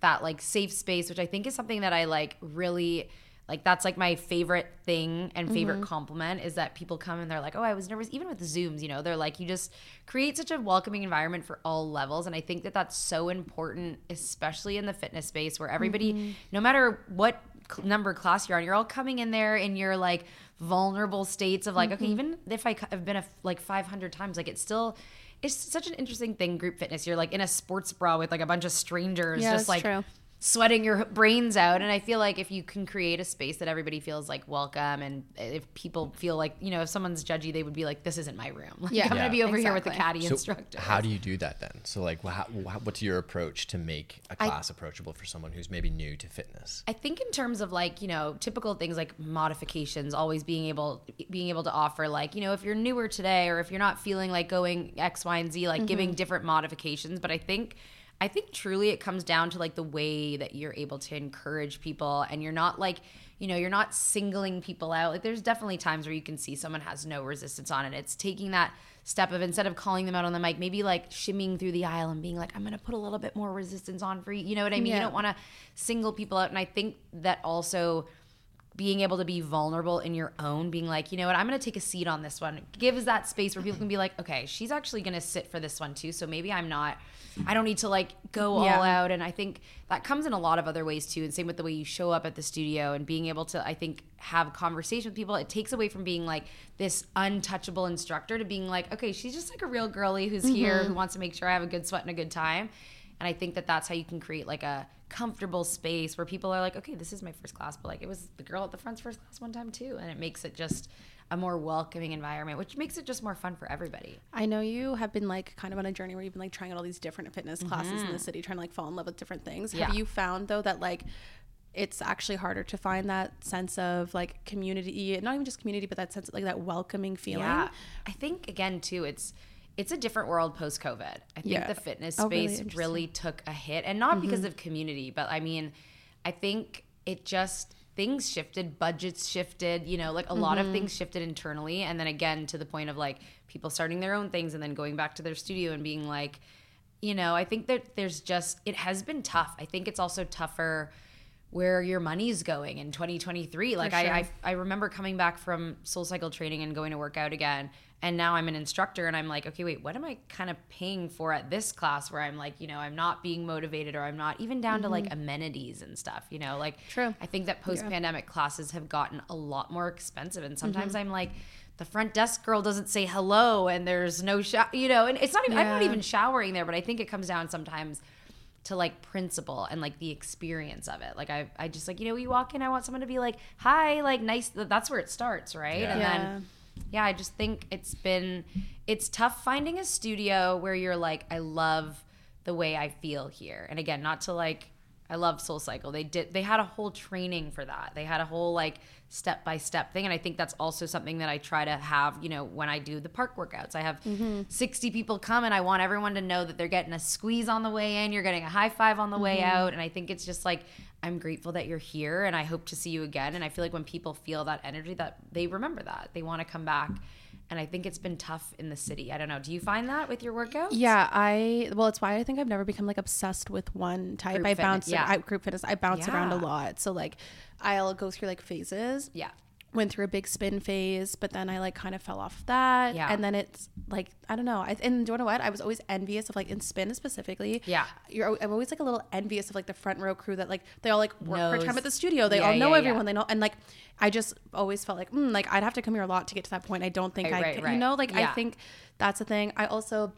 that like safe space which I think is something that I like really like that's like my favorite thing and favorite mm-hmm. compliment is that people come and they're like, "Oh, I was nervous." Even with Zooms, you know, they're like, you just create such a welcoming environment for all levels, and I think that that's so important, especially in the fitness space where everybody, mm-hmm. no matter what number class you're on, you're all coming in there in your like vulnerable states of like, okay, mm-hmm. even if I c- have been a, like 500 times, like it's still. It's such an interesting thing, group fitness. You're like in a sports bra with like a bunch of strangers, Yeah, just that's like true. Sweating your brains out and i feel like if you can create a space that everybody feels like welcome and if people feel like you know if someone's judgy they would be like this isn't my room like, Yeah. i'm gonna Yeah. be over here with the Exactly. caddy So instructor how do you do that then? So like, wha- how, what's your approach to make a class approachable for someone who's maybe new to fitness? I think in terms of like you know typical things like modifications, always being able being able to offer like you know if you're newer today or if you're not feeling like going X, Y, and Z, like giving mm-hmm. different modifications. But I think I think truly it comes down to like the way that you're able to encourage people and you're not like you know you're not singling people out. Like there's definitely times where you can see someone has no resistance on it. It's taking that step of instead of calling them out on the mic, maybe like shimmying through the aisle and being like, I'm gonna put a little bit more resistance on for you. You know what I mean? You don't want to single people out. And I think that also being able to be vulnerable in your own, being like, you know what, I'm going to take a seat on this one, gives that space where people can be like, okay, she's actually going to sit for this one too. So maybe I'm not, I don't need to like go Yeah. all out. And I think that comes in a lot of other ways too. And same with the way you show up at the studio and being able to, I think, have conversation with people. It takes away from being like this untouchable instructor to being like, okay, she's just like a real girly who's here who mm-hmm. wants to make sure I have a good sweat and a good time. And I think that that's how you can create like a comfortable space where people are like, okay, this is my first class, but like it was the girl at the front's first class one time too. And it makes it just a more welcoming environment, which makes it just more fun for everybody. I know you have been like kind of on a journey where you've been like trying out all these different fitness classes in the city, trying to like fall in love with different things. Mm-hmm. Yeah. Have you found though that like it's actually harder to find that sense of like community, not even just community, but that sense of like that welcoming feeling? Yeah. I think again too, it's it's a different world post COVID. I think Yeah. the fitness Oh, really? space Interesting. really, took a hit, and not because mm-hmm. of community, but I mean, I think it just things shifted, budgets shifted, you know, like a lot of mm-hmm. things shifted internally, and then again to the point of like people starting their own things and then going back to their studio and being like, you know, I think that there's just it has been tough. I think it's also tougher where your money's going in 2023. Like I, I I remember coming back from Soul Cycle training and going to work out again. And now I'm an instructor and I'm like, okay, wait, what am I kind of paying for at this class where I'm like, you know, I'm not being motivated or I'm not even down to like mm-hmm. amenities and stuff, you know? Like True. I think that post pandemic classes have gotten a lot more expensive and sometimes mm-hmm. I'm like the front desk girl doesn't say hello and there's no shower, you know, and it's not even I'm not even showering there, but I think it comes down sometimes to like principle and like the experience of it. Like I, I just like you know, you walk in, I want someone to be like, "Hi," like nice. That's where it starts, right? And Yeah. then, yeah, I just think it's been, it's tough finding a studio where you're like, I love the way I feel here. And again, not to like I love Soul Cycle. They did they had a whole training for that. They had a whole like step by step thing and I think that's also something that I try to have, you know, when I do the park workouts. I have mm-hmm. 60 people come and I want everyone to know that they're getting a squeeze on the way in, you're getting a high five on the way mm-hmm. out and I think it's just like I'm grateful that you're here and I hope to see you again and I feel like when people feel that energy that they remember that. They want to come back. And I think it's been tough in the city. I don't know. Do you find that with your workouts? Yeah, I well, it's why I think I've never become like obsessed with one type. Group I fitness, bounce, yeah. I, group fitness. I bounce around a lot, so like, I'll go through like phases. Yeah. Went through a big spin phase, but then I like kind of fell off that. Yeah. And then it's like I don't know. I and do you know what? I was always envious of like in spin specifically. Yeah. You're I'm always like a little envious of like the front row crew that like they all like work part time at the studio. They Yeah, all know yeah, yeah. everyone. They know and like I just always felt like mm, like I'd have to come here a lot to get to that point. I don't think Right, I right, could, right. you know like I think that's a thing. I also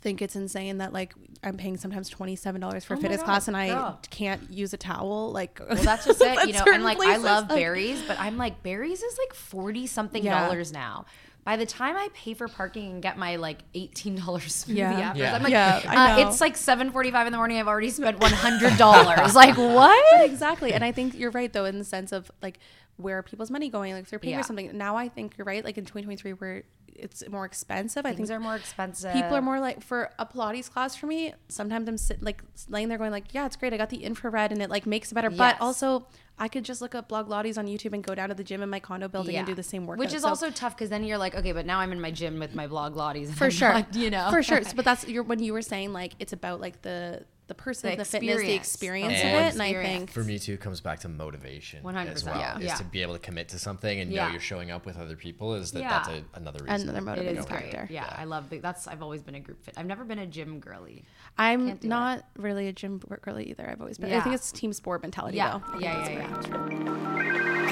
think it's insane that like I'm paying sometimes twenty seven dollars for Oh fitness God, class and I girl. can't use a towel. Like Well, that's just [LAUGHS] it, you know. And like, I love Barry's. Barry's, but I'm like, Barry's is like forty something Yeah. dollars now. By the time I pay for parking and get my like eighteen dollars smoothie Yeah. after, Yeah. I'm like, Yeah, I uh, it's like seven forty five in the morning. I've already spent one hundred dollars. [LAUGHS] like what? But exactly. And I think you're right though in the sense of like where are people's money going? Like if they're paying Yeah. for something. Now I think you're right. Like in 2023 where it's more expensive. I Things think are more expensive. people are more like for a Pilates class for me. Sometimes I'm sit, like laying there going like, yeah, it's great. I got the infrared and it like makes it better. Yes. But also I could just look up Blogilates on YouTube and go down to the gym in my condo building and do the same workout. Which is So- also tough because then you're like, okay, but now I'm in my gym with my Blogilates. for I'm sure not, [LAUGHS] you know, for sure [LAUGHS] but that's your when you were saying like it's about like the the person The the, fitness the experience. experience of And it and i think For me too, it comes back to motivation 100%, as well. yeah. Is Yeah. to be able to commit to something and Yeah. know you're showing up with other people. Is that Yeah. that's a, another reason. Another motivator. motivating factor. Yeah, I love big. That's I've always been a group fit. I've never been a gym girly. i'm Can't do not really a gym girly either i've always been i think it's team sport mentality Yeah, though yeah, yeah,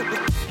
yeah. [LAUGHS]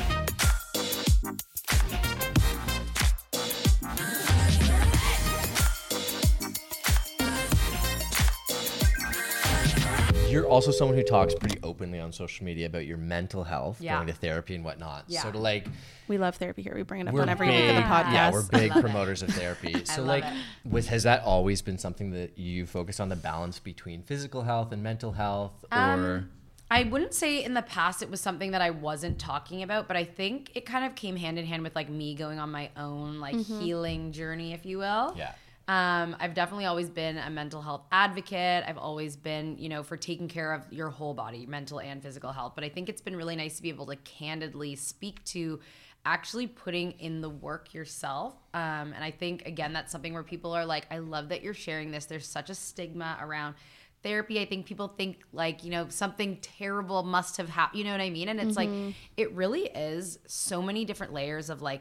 also someone who talks pretty openly on social media about your mental health, Yeah. going to therapy and whatnot. Yeah. So to like, we love therapy here we bring it up we're on every big, week of the podcast yeah, we're big [LAUGHS] promoters of therapy. [LAUGHS] So like, it. with has that always been something that you focus on the balance between physical health and mental health, or Um, I wouldn't say in the past it was something that I wasn't talking about, but I think it kind of came hand in hand with like me going on my own like healing journey, if you will. yeah, Um, I've definitely always been a mental health advocate. I've always been, you know, for taking care of your whole body, mental and physical health. But I think it's been really nice to be able to candidly speak to actually putting in the work yourself. Um, and I think, again, that's something where people are like, I love that you're sharing this. There's such a stigma around therapy. I think people think like, you know, something terrible must have happened. You know what I mean? And it's like, it really is so many different layers of like,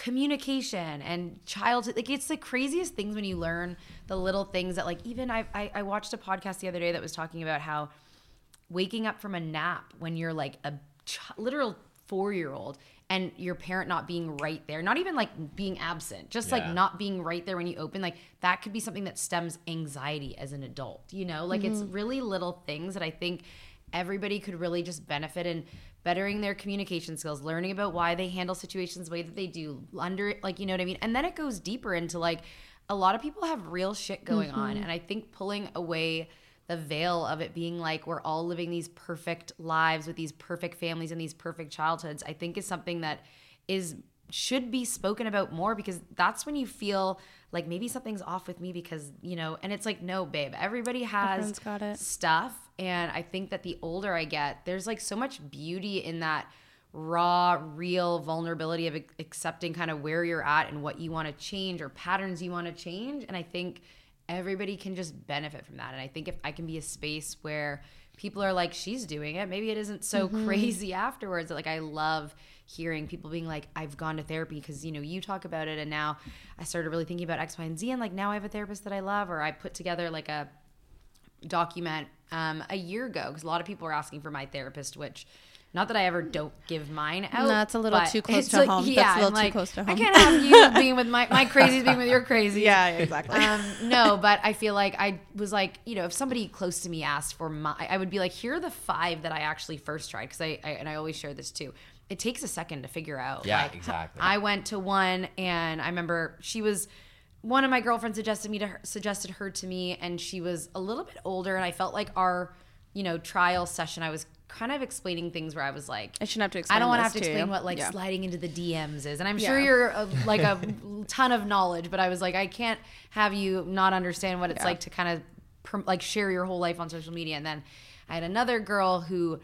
communication and childhood like it's the craziest things when you learn the little things that like even I, I i watched a podcast the other day that was talking about how waking up from a nap when you're like a ch- literal four year old and your parent not being right there not even like being absent just like not being right there when you open like that could be something that stems anxiety as an adult you know? Like it's mm-hmm. really little things that i think everybody could really just benefit in bettering their communication skills learning about why they handle situations the way that they do under like you know what i mean and then it goes deeper into like a lot of people have real shit going on mm-hmm. and i think pulling away the veil of it being like we're all living these perfect lives with these perfect families and these perfect childhoods i think is something that is should be spoken about more because that's when you feel like maybe something's off with me because you know and it's like no babe everybody has Everyone's got it. stuff and i think that the older i get there's like so much beauty in that raw real vulnerability of accepting kind of where you're at and what you want to change or patterns you want to change. And i think everybody can just benefit from that. And i think if i can be a space where people are like she's doing it. Maybe it isn't so mm-hmm. crazy [LAUGHS] afterwards. Like i love hearing people being like i've gone to therapy because you know you talk about it and now i started really thinking about x y and z and like now i have a therapist that i love or i put together like a document um, a year ago because a lot of people were asking for my therapist, which not that I ever don't give mine out. That's a little too close to like- home. That's Yeah, a little I'm too like, close to I can't have you [LAUGHS] being with my my crazies being with your crazies. yeah exactly Um, no, but I feel like I was like, you know, if somebody close to me asked for my, I would be like, here are the five that I actually first tried because I, I and I always share this too. It takes a second to figure out. Yeah, like, exactly. I went to one and I remember she was one of my girlfriends suggested me to her, suggested her to me and she was a little bit older and I felt like our you know, trial session, I was kind of explaining things where I was like, I shouldn't have to explain. I don't want to have to explain you. what like Yeah. sliding into the DMs is, and I'm sure Yeah. you're a, [LAUGHS] like a ton of knowledge, but I was like, I can't have you not understand what it's Yeah. like to kind of like share your whole life on social media. And then I had another girl who,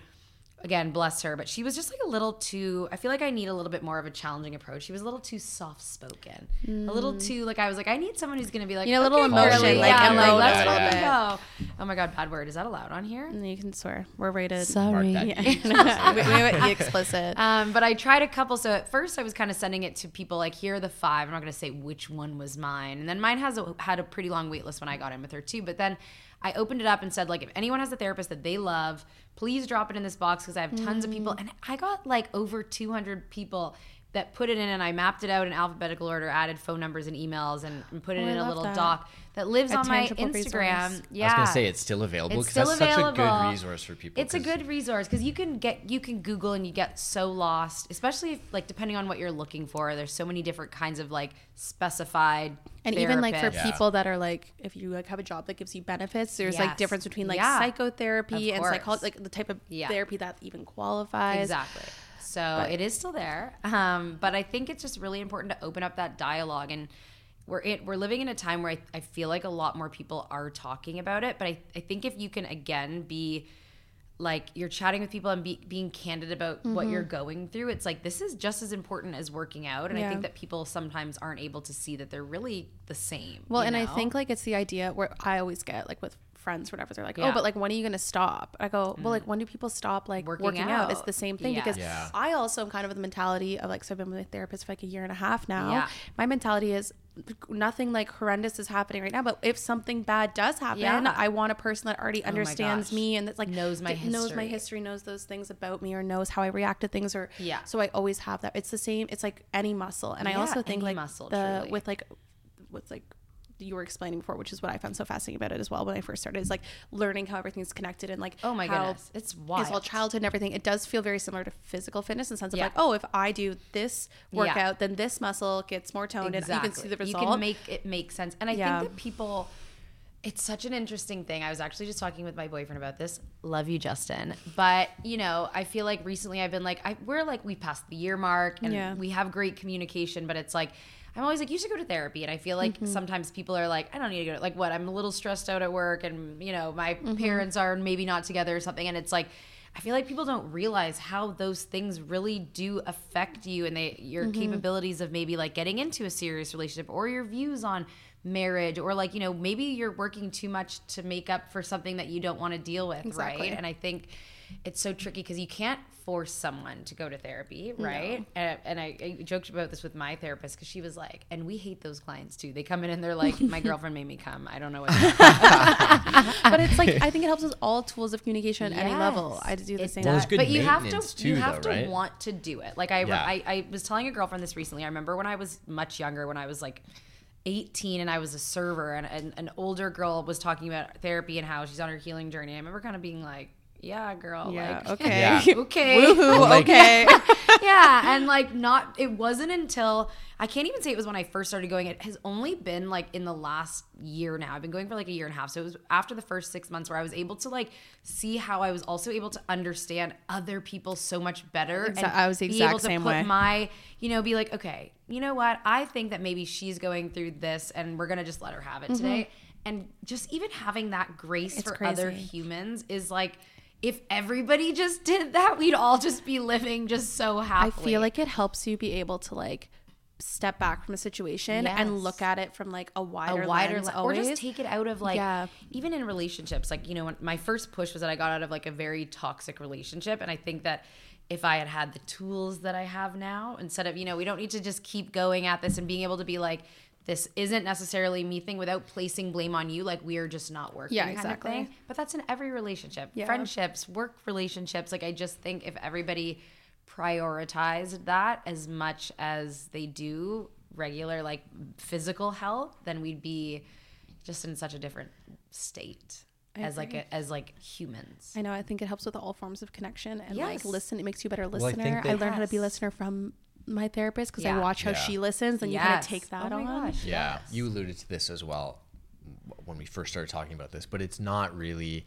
again, bless her, but she was just like a little too. I feel like I need a little bit more of a challenging approach. She was a little too soft spoken, a little too like I was like, I need someone who's gonna be like, You know, a little "Okay, emotion, girly." like, yeah, emote let's a little go. Oh my god, bad word. Is that allowed on here? And you can swear. We're rated. Sorry. [LAUGHS] Yeah. we, we went explicit. Um, but I tried a couple. So at first, I was kind of sending it to people like, here are the five. I'm not going to say which one was mine. And then mine has a, had a pretty long wait list when I got in with her too. But then I opened it up and said, like, if anyone has a therapist that they love, please drop it in this box because I have tons of people. Mm. And I got like over 200 people that put it in and I mapped it out in alphabetical order, added phone numbers and emails, and, and put it Oh, in a little that. doc that lives A on my Instagram. resource. Yeah, I was gonna say it's still available it's because still that's available. such a good resource for people. It's a good resource because you can get you can Google and you get so lost, especially if like depending on what you're looking for. There's so many different kinds of like specified and even like for therapists. people that are like if you like have a job that gives you benefits there's like difference between like Yeah. psychotherapy and course. psychology like the type of Yeah. therapy that even qualifies Exactly. So it is still there, um, but I think it's just really important to open up that dialogue and. We're it, we're living in a time where I, I feel like a lot more people are talking about it, but I, I think if you can again be like you're chatting with people and be, being candid about what you're going through, it's like this is just as important as working out. And I think that people sometimes aren't able to see that they're really the same. well and i think like it's the idea where i always get like with friends whatever they're like oh, Yeah. oh but like when are you gonna stop i go well like mm. when do people stop like Working working, out? it's the same thing Yes. because Yeah. i also am kind of of the mentality of like so i've been with a therapist for like a year and a half now Yeah. my mentality is nothing like horrendous is happening right now but if something bad does happen Yeah. Oh i want a person that already oh understands gosh. me and that's like Knows my th- knows my history. history knows those things about me or knows how i react to things or Yeah. so i always have that it's the same it's like any muscle and i also think like muscle, the truly. with like what's like you were explaining before, which is what I found so fascinating about it as well when I first started, is like learning how everything's connected and like Oh my goodness. It's As well, wild. childhood and everything. It does feel very similar to physical fitness in the sense of like, oh, if I do this Yeah. workout, then this muscle gets more toned and you can see the result. You can make it make sense. And I Yeah. think that people it's such an interesting thing. I was actually just talking with my boyfriend about this. Love you, Justin. But you know, I feel like recently I've been like, I, we're like we passed the year mark and Yeah. we have great communication. But it's like I'm always like, you should go to therapy. And I feel like Mm-hmm. sometimes people are like, I don't need to go. Like what? I'm a little stressed out at work, and you know, my Mm-hmm. parents are maybe not together or something. And it's like. I feel like people don't realize how those things really do affect you and they your Mm-hmm. capabilities of maybe like getting into a serious relationship or your views on marriage or like you know maybe you're working too much to make up for something that you don't want to deal with Exactly. right and i think it's so tricky because you can't force someone to go to therapy right? And, and I, I joked about this with my therapist because she was like and we hate those clients too. They come in and they're like my girlfriend made me come. I don't know what [LAUGHS] but it's like I think it helps with all tools of communication at any level. I do the it same. Well, but you have to maintenance you have though, to right? want to do it. Like I, Yeah. I i was telling a girlfriend this recently. I remember when i was much younger when i was like 18 and i was a server and, and an older girl was talking about therapy and how she's on her healing journey. I remember kind of being like yeah girl Yeah. like Okay. [LAUGHS] Yeah. okay Woohoo. like- [LAUGHS] okay. [LAUGHS] yeah and like not it wasn't until i can't even say it was when i first started going it has only been like in the last year now i've been going for like a year and a half so it was after the first six months where i was able to like see how i was also able to understand other people so much better Exa- I was the be able exact to same put way. my you know be like okay you know what i think that maybe she's going through this and we're gonna just let her have it today and just even having that grace Mm-hmm. It's for other humans is like if everybody just did that, we'd all just be living just so happily. I feel like it helps you be able to like step back from a situation and look at it from like a wider, a wider lens le- or just take it out of like Yeah. even in relationships like you know when my first push was that i got out of like a very toxic relationship and i think that if i had had the tools that i have now instead of you know we don't need to just keep going at this and being able to be like this isn't necessarily me thing without placing blame on you like we are just not working Yeah, kind of exactly. thing. but that's in every relationship Yeah. friendships work relationships like i just think if everybody prioritized that as much as they do regular like physical health then we'd be just in such a different state as like a, as like humans I know. I think it helps with all forms of connection and like listen. It makes you a better listener. think I, that- learned how to be a listener from my therapist because Yeah. I watch how Yeah. she listens, and you kind of take that oh my on. gosh Yeah, yes. you alluded to this as well when we first started talking about this, but it's not really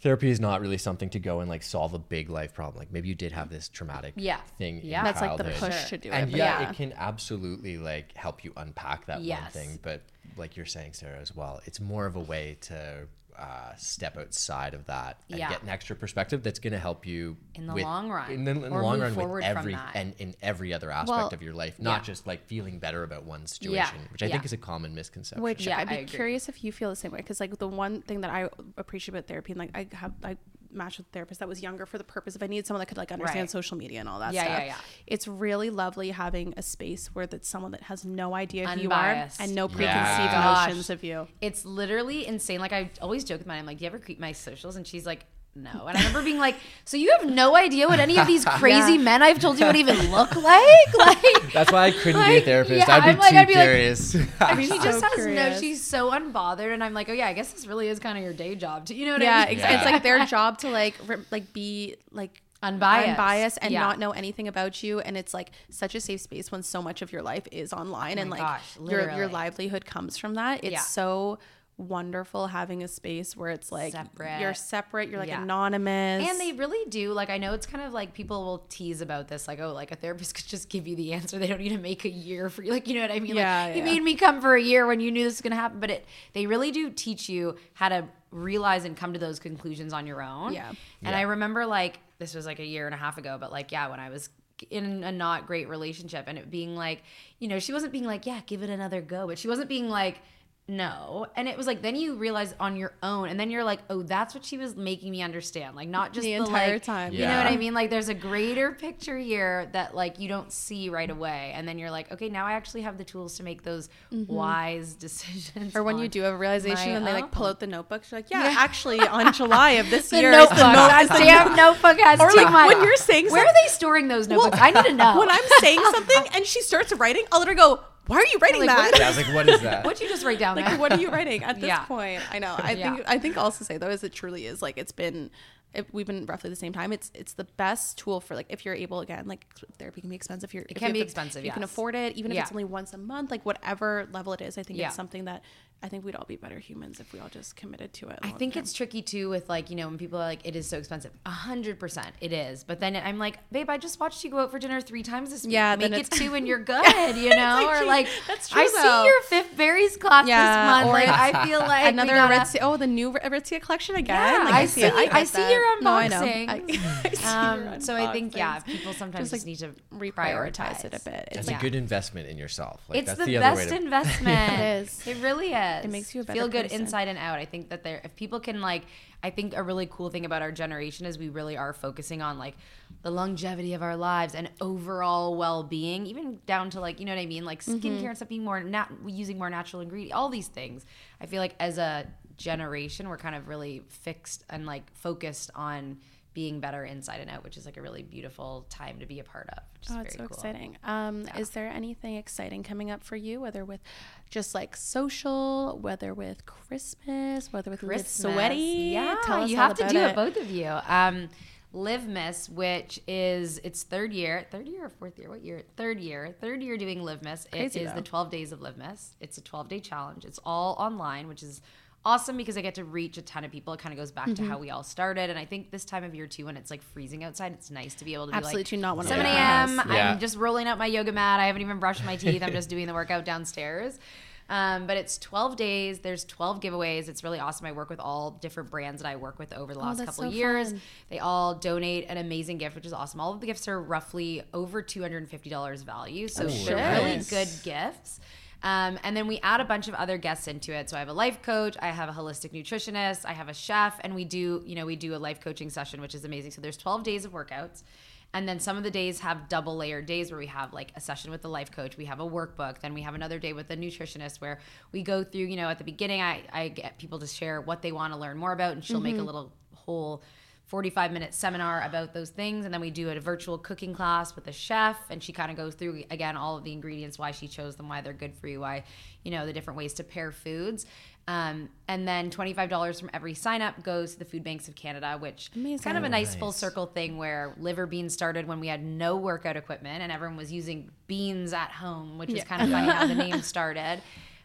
therapy is not really something to go and like solve a big life problem. Like maybe you did have this traumatic Yeah. thing. in Yeah. That's like the push to do and it. but yeah, yeah. it can absolutely like help you unpack that one thing. But like you're saying, Sarah, as well, it's more of a way to uh, step outside of that and Yeah. get an extra perspective that's going to help you In the with- long run. In the, in the Or long move run, forward with from every that. and in every other aspect Well, of your life, not yeah. just like feeling better about one situation, Yeah. which I think is a common misconception. Which Yeah, I'd be curious if you feel the same way. Because like the one thing that I appreciate about therapy, and like I have I matched with a therapist that was younger for the purpose of I needed someone that could like understand Right. social media and all that Yeah, stuff. yeah, yeah. It's really lovely having a space where that's someone that has no idea who you are and no Yeah. preconceived Gosh. notions of you. It's literally insane. Like I always joke with mine. I'm like, "Do you ever creep my socials?" And she's like, "No." And I remember being like, "So you have no idea what any of these [LAUGHS] crazy men I've told you would even look [LAUGHS] like?" Like That's why I couldn't be a therapist. yeah, I'd be I'm like- too I'd be like- curious. [LAUGHS] And she so just has no. She's so unbothered, and I'm like, oh yeah, I guess this really is kind of your day job. Too. You know what yeah, I mean? ex- it's like their job to like re- like be like Unbiased. unbiased and Yeah. not know anything about you and it's like such a safe space when so much of your life is online oh and Oh my like gosh, your your livelihood comes from that it's Yeah. so wonderful having a space where it's like Separate. you're separate you're like Yeah. anonymous And they really do. Like, I know it's kind of like people will tease about this, like, oh, like a therapist [LAUGHS] could just give you the answer. They don't need to make a year for you. Like, you know what I mean? Yeah, like, you made me come for a year when you knew this was going to happen. But it, they really do teach you how to realize and come to those conclusions on your own. Yeah. And I remember, like, this was like a year and a half ago, but like, yeah, when I was in a not great relationship and it being like, you know, she wasn't being like, yeah, give it another go, but she wasn't being like, no. And it was like, then you realize on your own, and then you're like, oh, that's what she was making me understand. Like, not just The the, entire like- time. You know what I mean? Like, there's a greater picture here that like you don't see right away, and then you're like, okay, now I actually have the tools to make those wise [LAUGHS] decisions. Mm-hmm. or when you do have a realization my and they like pull out the notebook you're like yeah, actually [LAUGHS] on july of this the year notebook. is the note- that is the damn notebook has Or, too like, much. when you're saying where some- are they storing those notebooks? I need to [LAUGHS] know. when i'm saying something and she starts writing i'll let her go why are you writing Like, that what yeah, I was like, what is that? [LAUGHS] What'd you just write down? like there? what are you writing at [LAUGHS] this Yeah. point i know i Yeah. think i think also say though is it truly is like it's been it, we've been roughly the same time it's it's the best tool for like if you're able again like therapy can be expensive if you're it can be expensive, you can afford it even if Yeah. it's only once a month like whatever level it is i think Yeah. it's something that i think we'd all be better humans if we all just committed to it I think it's tricky too with like, you know, when people are like, it is so expensive. A hundred percent it is. But then I'm like, babe, I just watched you go out for dinner three times this week. Yeah, Make it two and you're [LAUGHS] good, you know? like, or like, that's I though. see your fifth Barry's class Yeah, this month. or Like, I [LAUGHS] feel like another gotta- Aritzia, oh the new Aritzia collection again Yeah, like, I see- it, I get see that. your No, I know. I- [LAUGHS] I see Um, your so I think, yeah, people sometimes Just, just, like, need to reprioritize it a bit It's it's a like good investment in yourself. Like, it's that's the, the, best investment. It is. It really is. It makes you a better feel good person. inside and out. I think that there, if people can like, I think a really cool thing about our generation is we really are focusing on like the longevity of our lives and overall well-being, even down to like, you know what I mean, like skincare Mm-hmm. and stuff being more not using more natural ingredients, all these things. I feel like as a generation, we're kind of really fixed and like focused on being better inside and out, which is like a really beautiful time to be a part of. Is Oh, very it's so cool. exciting. Um, Is there anything exciting coming up for you, whether with just like social, whether with Christmas, whether with Liv Christmas. Sweaty? Yeah, Tell us you have to do it. both of you. Um, Live Miss, which is its third year, third year or fourth year? What year? Third year, third year doing Live Miss. Crazy, it is though. the 12 days of Live Miss. It's a 12 day challenge. It's all online, which is awesome because I get to reach a ton of people. It kind of goes back Mm-hmm. to how we all started, and I think this time of year too, when it's like freezing outside, it's nice to be able to Absolutely be like not want to 7 a.m. Yeah. I'm just rolling out my yoga mat. I haven't even brushed my teeth. I'm just [LAUGHS] doing the workout downstairs. Um, but it's 12 days. There's 12 giveaways. It's really awesome. I work with all different brands that I work with over the last that's couple so of years. fun. They all donate an amazing gift, which is awesome. All of the gifts are roughly over $250 value. So they're really shit. good gifts. Um, and then we add a bunch of other guests into it. So I have a life coach, I have a holistic nutritionist, I have a chef, and we do, you know, we do a life coaching session, which is amazing. So there's 12 days of workouts. And then some of the days have double layered days where we have like a session with the life coach, we have a workbook, then we have another day with the nutritionist where we go through, you know, at the beginning, I, I get people to share what they want to learn more about, and she'll make a little whole 45 minute seminar about those things. And then we do a virtual cooking class with a chef and she kind of goes through again all of the ingredients why she chose them why they're good for you why you know the different ways to pair foods. Um, and then $25 from every sign up goes to the food banks of canada which is kind of a nice, full circle thing where liver beans started when we had no workout equipment and everyone was using beans at home which is kind of funny how the [LAUGHS] name started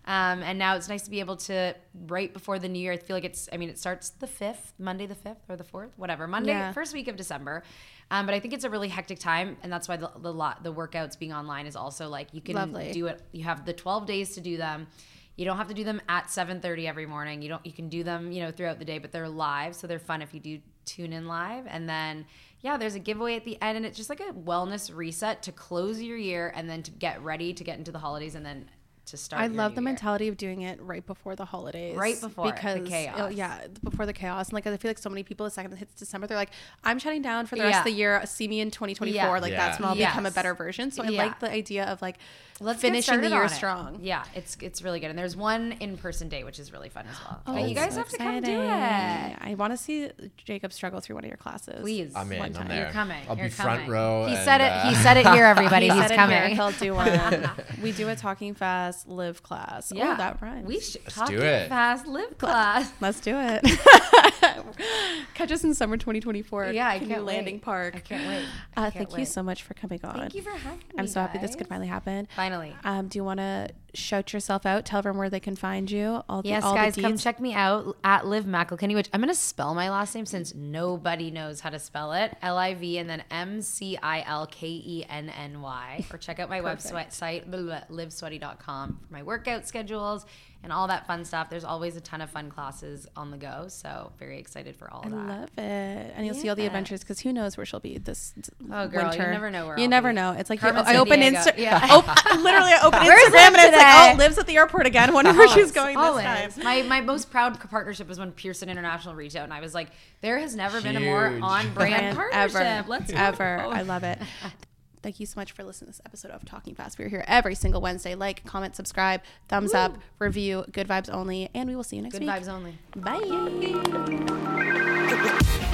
Um, and now it's nice to be able to right before the new year. I feel like it's. I mean, it starts the fifth, Monday the fifth or the fourth, whatever. Monday, Yeah. first week of December. Um, but I think it's a really hectic time, and that's why the the, lot, the workouts being online is also like you can Lovely. do it. You have the twelve days to do them. You don't have to do them at 7:30 every morning. You don't you can do them, you know, throughout the day, but they're live, so they're fun if you do tune in live. And then yeah, there's a giveaway at the end and it's just like a wellness reset to close your year and then to get ready to get into the holidays and then to start I your love new the year. mentality of doing it right before the holidays. Right before the because chaos. oh, yeah, before the chaos. And like I feel like so many people the second it hits December, they're like, I'm shutting down for the rest Yeah. of the year. See me in 2024. Yeah. Like Yeah. that's when I'll become a better version. So I Yeah. like the idea of like Let's finishing the year on it. strong. Yeah, it's it's really good. And there's one in-person date which is really fun as well. Oh, but you guys so have to come do it. I want to see Jacob struggle through one of your classes. Please, I'm in. I'm there. You're coming. I'll You're be front row. He and, said it. uh, He said it here, everybody. [LAUGHS] He's coming. He'll do one. [LAUGHS] we do a talking fast live class. Oh, yeah, Oh, that rhymes. We should Let's talk do it. fast live class. Let's do it. [LAUGHS] [LAUGHS] Catch us in summer 2024. Yeah, I can't Landing wait. Park. I can't wait. [LAUGHS] Uh, I thank can't you wait. so much for coming on. Thank you for having me. I'm so happy this could finally happen. Finally. Um, do you want to shout yourself out? Tell everyone where they can find you. All the, Yes, all guys, the come check me out at Liv Mcilkenny, which I'm going to spell my last name since nobody knows how to spell it. L I V and then M C I L K E N N Y. Or check out my [LAUGHS] website, site, blah, blah, livsweaty.com for my workout schedules and all that fun stuff. There's always a ton of fun classes on the go. So, very excited for all I of that. I love it, and you'll see all the adventures because who knows where she'll be this Oh, girl, you winter. never know where you I'll never be. know. It's like Carmen I open Sandiego. Insta- Yeah. [LAUGHS] op- literally I open [LAUGHS] Where's Instagram Liv and it's like, today? oh, lives at the airport again. Wonder where she's going this time. My my most proud partnership was when Pearson International reached out, and I was like, there has never been a more on brand brand partnership. ever. Let's go. ever. I love it. [LAUGHS] Thank you so much for listening to this episode of Talking Fast. We're here every single Wednesday. Like, comment, subscribe, thumbs up, review, good vibes only, and we will see you next Good week. Good vibes only. Bye. [LAUGHS]